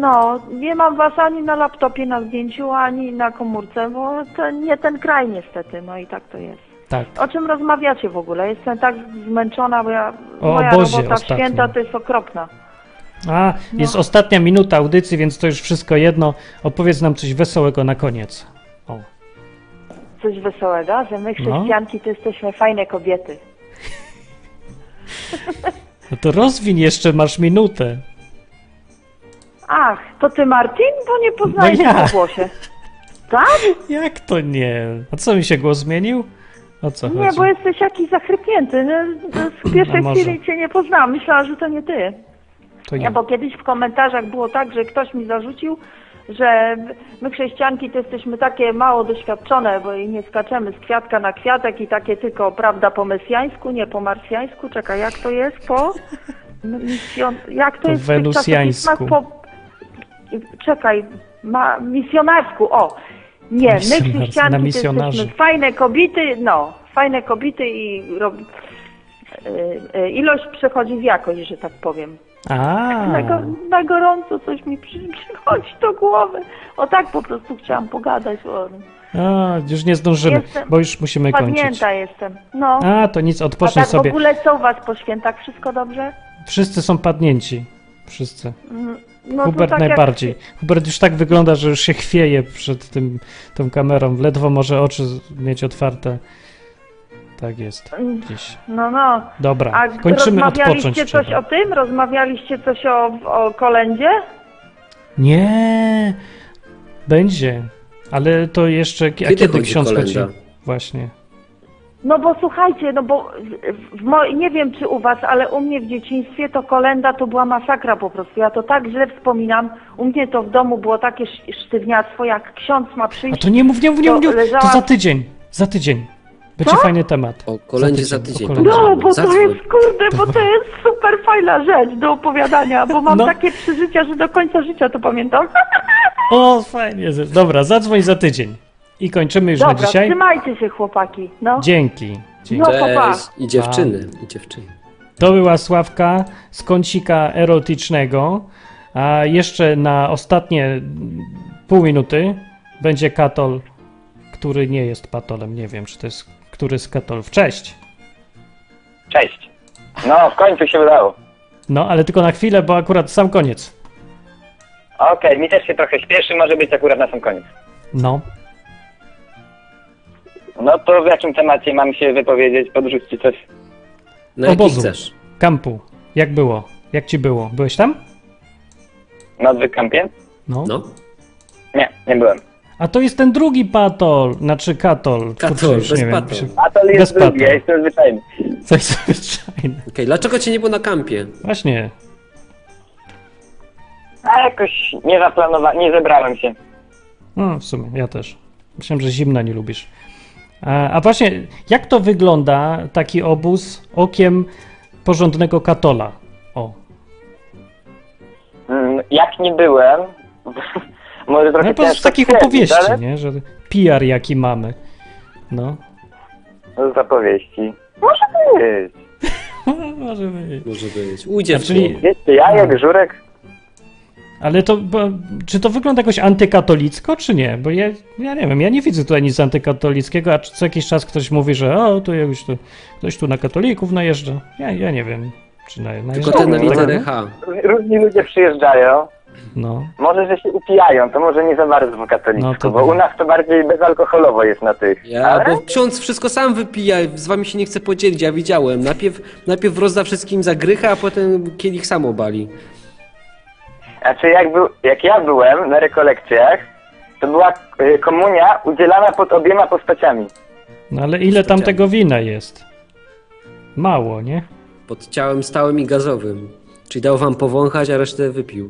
No, nie mam was ani na laptopie na zdjęciu, ani na komórce, bo to nie ten kraj niestety, no i tak to jest. Tak. O czym rozmawiacie w ogóle? Jestem tak zmęczona, bo ja, O moja obozie robota w ostatnim. święta to jest okropna. A, jest ostatnia minuta audycji, więc to już wszystko jedno. Opowiedz nam coś wesołego na koniec. O. Coś wesołego, że my No. chrześcijanki to jesteśmy fajne kobiety. [laughs] No to rozwiń jeszcze, masz minutę. Ach, to ty Martin? Bo nie poznaję No ja. no po głosie. Tak? Jak to nie? A co mi się głos zmienił? O co Nie, chodzi? bo jesteś jakiś zachrypnięty. No, no, z pierwszej może. chwili cię nie poznałam. Myślałam, że to nie ty. To Nie, nie. bo kiedyś w komentarzach było tak, że ktoś mi zarzucił, że my chrześcijanki to jesteśmy takie mało doświadczone, bo i nie skaczemy z kwiatka na kwiatek i takie tylko, prawda, po mesjańsku, nie po marsjańsku. Czekaj, jak to jest po... Misjon... Jak to Po jest w po... Czekaj, ma... misjonarsku, o! Nie, my chrześcijanki to jesteśmy fajne kobiety, no, fajne kobiety i rob... y, y, ilość przechodzi w jakość, że tak powiem. A, Na, go, na gorąco coś mi przy, przychodzi do głowy. O tak po prostu chciałam pogadać. O, a, już nie zdążymy, Jestem bo już musimy kończyć. Padnięta jestem. No. A, to nic, A odpocznij tak w sobie. ogóle co u was po świętach? Wszystko dobrze? Wszyscy są padnięci. Wszyscy. Mm, No Hubert tak najbardziej. Jak, Hubert już tak wygląda, że już się chwieje przed tym, tą kamerą. Ledwo może oczy mieć otwarte. Tak jest. Gdzieś. no, no. Dobra, A kończymy odpocząć. rozmawialiście coś o tym? Rozmawialiście coś o, o kolędzie? Nie, będzie. Ale to jeszcze. A Kiedy kiedy ksiądz chodzi? Właśnie. No bo słuchajcie, no bo w, w nie wiem czy u was, ale u mnie w dzieciństwie to kolenda to była masakra po prostu. Ja to tak źle wspominam. U mnie to w domu było takie sz- sztywniactwo, jak ksiądz ma A przyjść. to nie mów, nie mów, nie mów. nie mów. To leżała- za tydzień. za tydzień. Będzie Co? fajny temat. O kolędzie za Za tydzień. tydzień, o kolędzie. No, bo to Zadzwoń. jest, kurde, bo to jest super fajna rzecz do opowiadania, bo mam No. takie przeżycia, że do końca życia to pamiętam. [laughs] O, fajnie. Dobra, zadzwoń za tydzień. I kończymy już na Dobra, dzisiaj. trzymajcie się chłopaki, no. Dzięki. Dzięki. No, pa, pa. Cześć. I dziewczyny. I dziewczyny. To była Sławka z kącika erotycznego. A jeszcze na ostatnie pół minuty będzie Katol, który nie jest patolem. Nie wiem, czy to jest który z Katolów. Cześć! Cześć. No, w końcu się udało. No, ale tylko na chwilę, bo akurat sam koniec. Okej, mi też się trochę śpieszy, może być akurat na sam koniec. No. No to w jakim temacie mam się wypowiedzieć? Podrzućcie coś. Na jaki Obozu. chcesz? Kampu. Jak było? Jak ci było? Byłeś tam? Na Odwykampie? No. No. Nie, nie byłem. A to jest ten drugi patol, znaczy katol. Katol, Kurczę, już bez nie wiem, patol. się- A to Bez jest drugi, ja jestem zwyczajny. Coś zwyczajne. Okej, dlaczego cię nie było na kampie? Właśnie. A jakoś nie zaplanowałem, nie zebrałem się. No, w sumie, ja też. Myślałem, że zimna nie lubisz. A, właśnie, jak to wygląda, taki obóz, okiem porządnego katola? O. Mm, Jak nie byłem, [laughs] może trochę No, po z ciężko takich stwierdzić, opowieści, ale... nie? Że PR jaki mamy. No. Z opowieści. Może być. [laughs] Może być. Może być. Ujdzie w czyli-. Wiecie, ja jak żurek, Ale to, bo, czy to wygląda jakoś antykatolicko, czy nie? Bo ja, ja nie wiem, ja nie widzę tutaj nic antykatolickiego, a co jakiś czas ktoś mówi, że o, tu jakoś tu, ktoś tu na katolików najeżdża. Ja, ja nie wiem, czy na, najeżdża. Tylko ten na literę? H. różni ludzie przyjeżdżają. No. Może, że się upijają, to może nie za bardzo po katolicku, No to bo tak. u nas to bardziej bezalkoholowo jest na tych. Ja, ale... bo ksiądz wszystko sam wypija, z wami się nie chce podzielić, ja widziałem. Najpierw, najpierw rozda wszystkim zagrycha, a potem kielich sam obali. Znaczy jak, był, jak ja byłem na rekolekcjach, to była y, komunia udzielana pod obiema postaciami. No ale ile tam tego wina jest? Mało, nie? Pod ciałem stałym i gazowym. Czyli dał wam powąchać, a resztę wypił.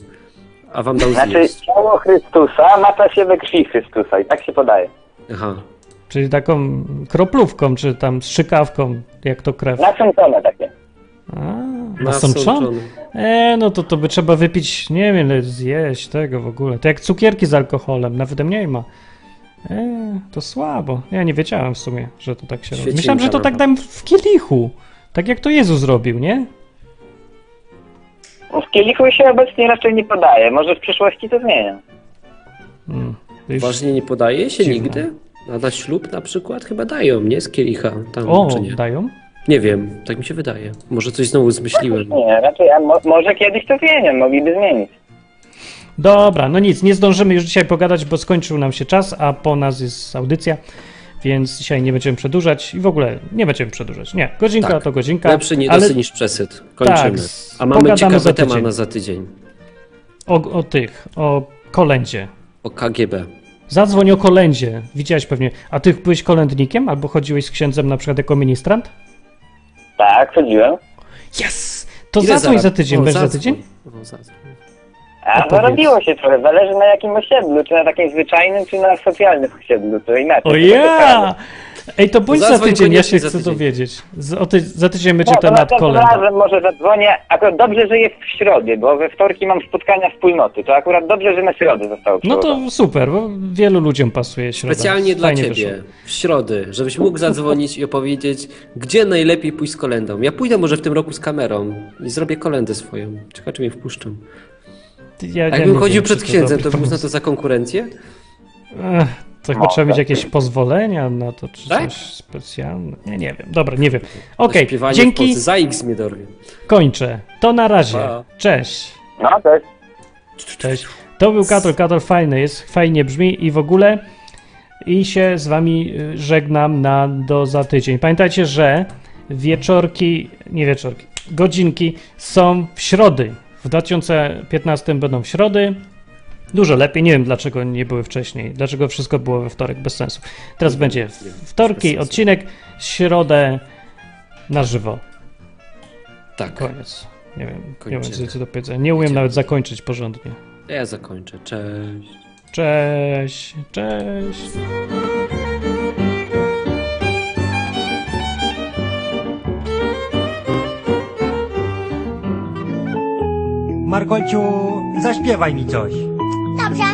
A wam dał Znaczy zjeść. ciało Chrystusa macza się we krwi Chrystusa i tak się podaje. Aha. Czyli taką kroplówką, czy tam strzykawką, jak to krew. Nasączone takie. A? Nasączony. E, no to to by trzeba wypić, nie wiem, zjeść tego w ogóle. To jak cukierki z alkoholem, nawet mniej ma. E, to słabo. Ja nie wiedziałem w sumie, że to tak się robi. Myślałem, że to tak dam w kielichu. Tak jak to Jezus zrobił, nie? W kielichu się obecnie raczej nie podaje, może w przyszłości to zmienię. Hmm. to już Ważnie nie podaje się Dziwne. nigdy? A na ślub na przykład chyba dają, nie? Z kielicha tam, O, czy nie? dają? Nie wiem, tak mi się wydaje. Może coś znowu zmyśliłem. Nie, raczej, a mo, może kiedyś to zmienią, mogliby zmienić. Dobra, no nic, nie zdążymy już dzisiaj pogadać, bo skończył nam się czas, a po nas jest audycja, więc dzisiaj nie będziemy przedłużać i w ogóle nie będziemy przedłużać. Nie, godzinka Tak. to godzinka. Lepszy niedosyt niż przesyt. Kończymy. Tak, A mamy pogadamy ciekawy za temat tydzień. na za tydzień. O, o tych, o kolędzie. O KGB. Zadzwoń o kolędzie. Widziałeś pewnie. A ty byłeś kolędnikiem albo chodziłeś z księdzem na przykład jako ministrant? Tak, chodziłem. Yes! To Ile zadzwoń zarab- za tydzień, o, będziesz za zadzwoń. tydzień? O, zadzwoń. A Opowiedz. zarobiło się trochę, zależy na jakim osiedlu, czy na takim zwyczajnym, czy na socjalnym osiedlu, to inaczej. O to ja! Ej, to bądź za tydzień, ja się chcę tydzień. dowiedzieć. Z, o ty, za tydzień będzie No, to temat następnym kolędy. razem może zadzwonię. Akurat dobrze, że jest w środę, bo we wtorki mam spotkania wspólnoty. To akurat dobrze, że na środę zostało No to super, bo wielu ludziom pasuje środa. Specjalnie dla Fajnie ciebie, wyszło. w środę, żebyś mógł zadzwonić i opowiedzieć, gdzie najlepiej pójść z kolendą. Ja pójdę może w tym roku z kamerą i zrobię kolendę swoją. Ciekawe, czy mnie wpuszczą. Ja, A jakbym chodził wiem, przed księdzem, to by uznał pomysł. to za konkurencję? Ech, To chyba No, trzeba mieć tak. jakieś pozwolenia na to, czy Tak? coś specjalne. Nie, nie wiem. Dobra, nie wiem. Okej, Śpiewanie w dzięki. Polsce. Za X mnie dorwie. Kończę. To na razie. Pa. Cześć. No jest Cześć. To był Katol. Katol fajny jest, fajnie brzmi i w ogóle. I się z wami y, żegnam na do za tydzień. Pamiętajcie, że wieczorki, nie wieczorki, godzinki są w środy. W 2015 będą w środy. Dużo lepiej. Nie wiem dlaczego nie były wcześniej. Dlaczego wszystko było we wtorek bez sensu. Teraz będzie wtorki, odcinek, środę na żywo. Tak, Koniec. Nie wiem, nie wiem Kończymy. co do powiedzenia. Nie umiem nawet zakończyć porządnie. ja zakończę. Cześć. Cześć, cześć. Markolciu, zaśpiewaj mi coś. Dobrze,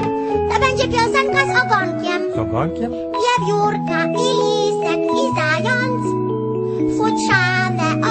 to będzie piosenka z ogonkiem. Z ogonkiem? Wiewiórka i lisek i zając. Futrzane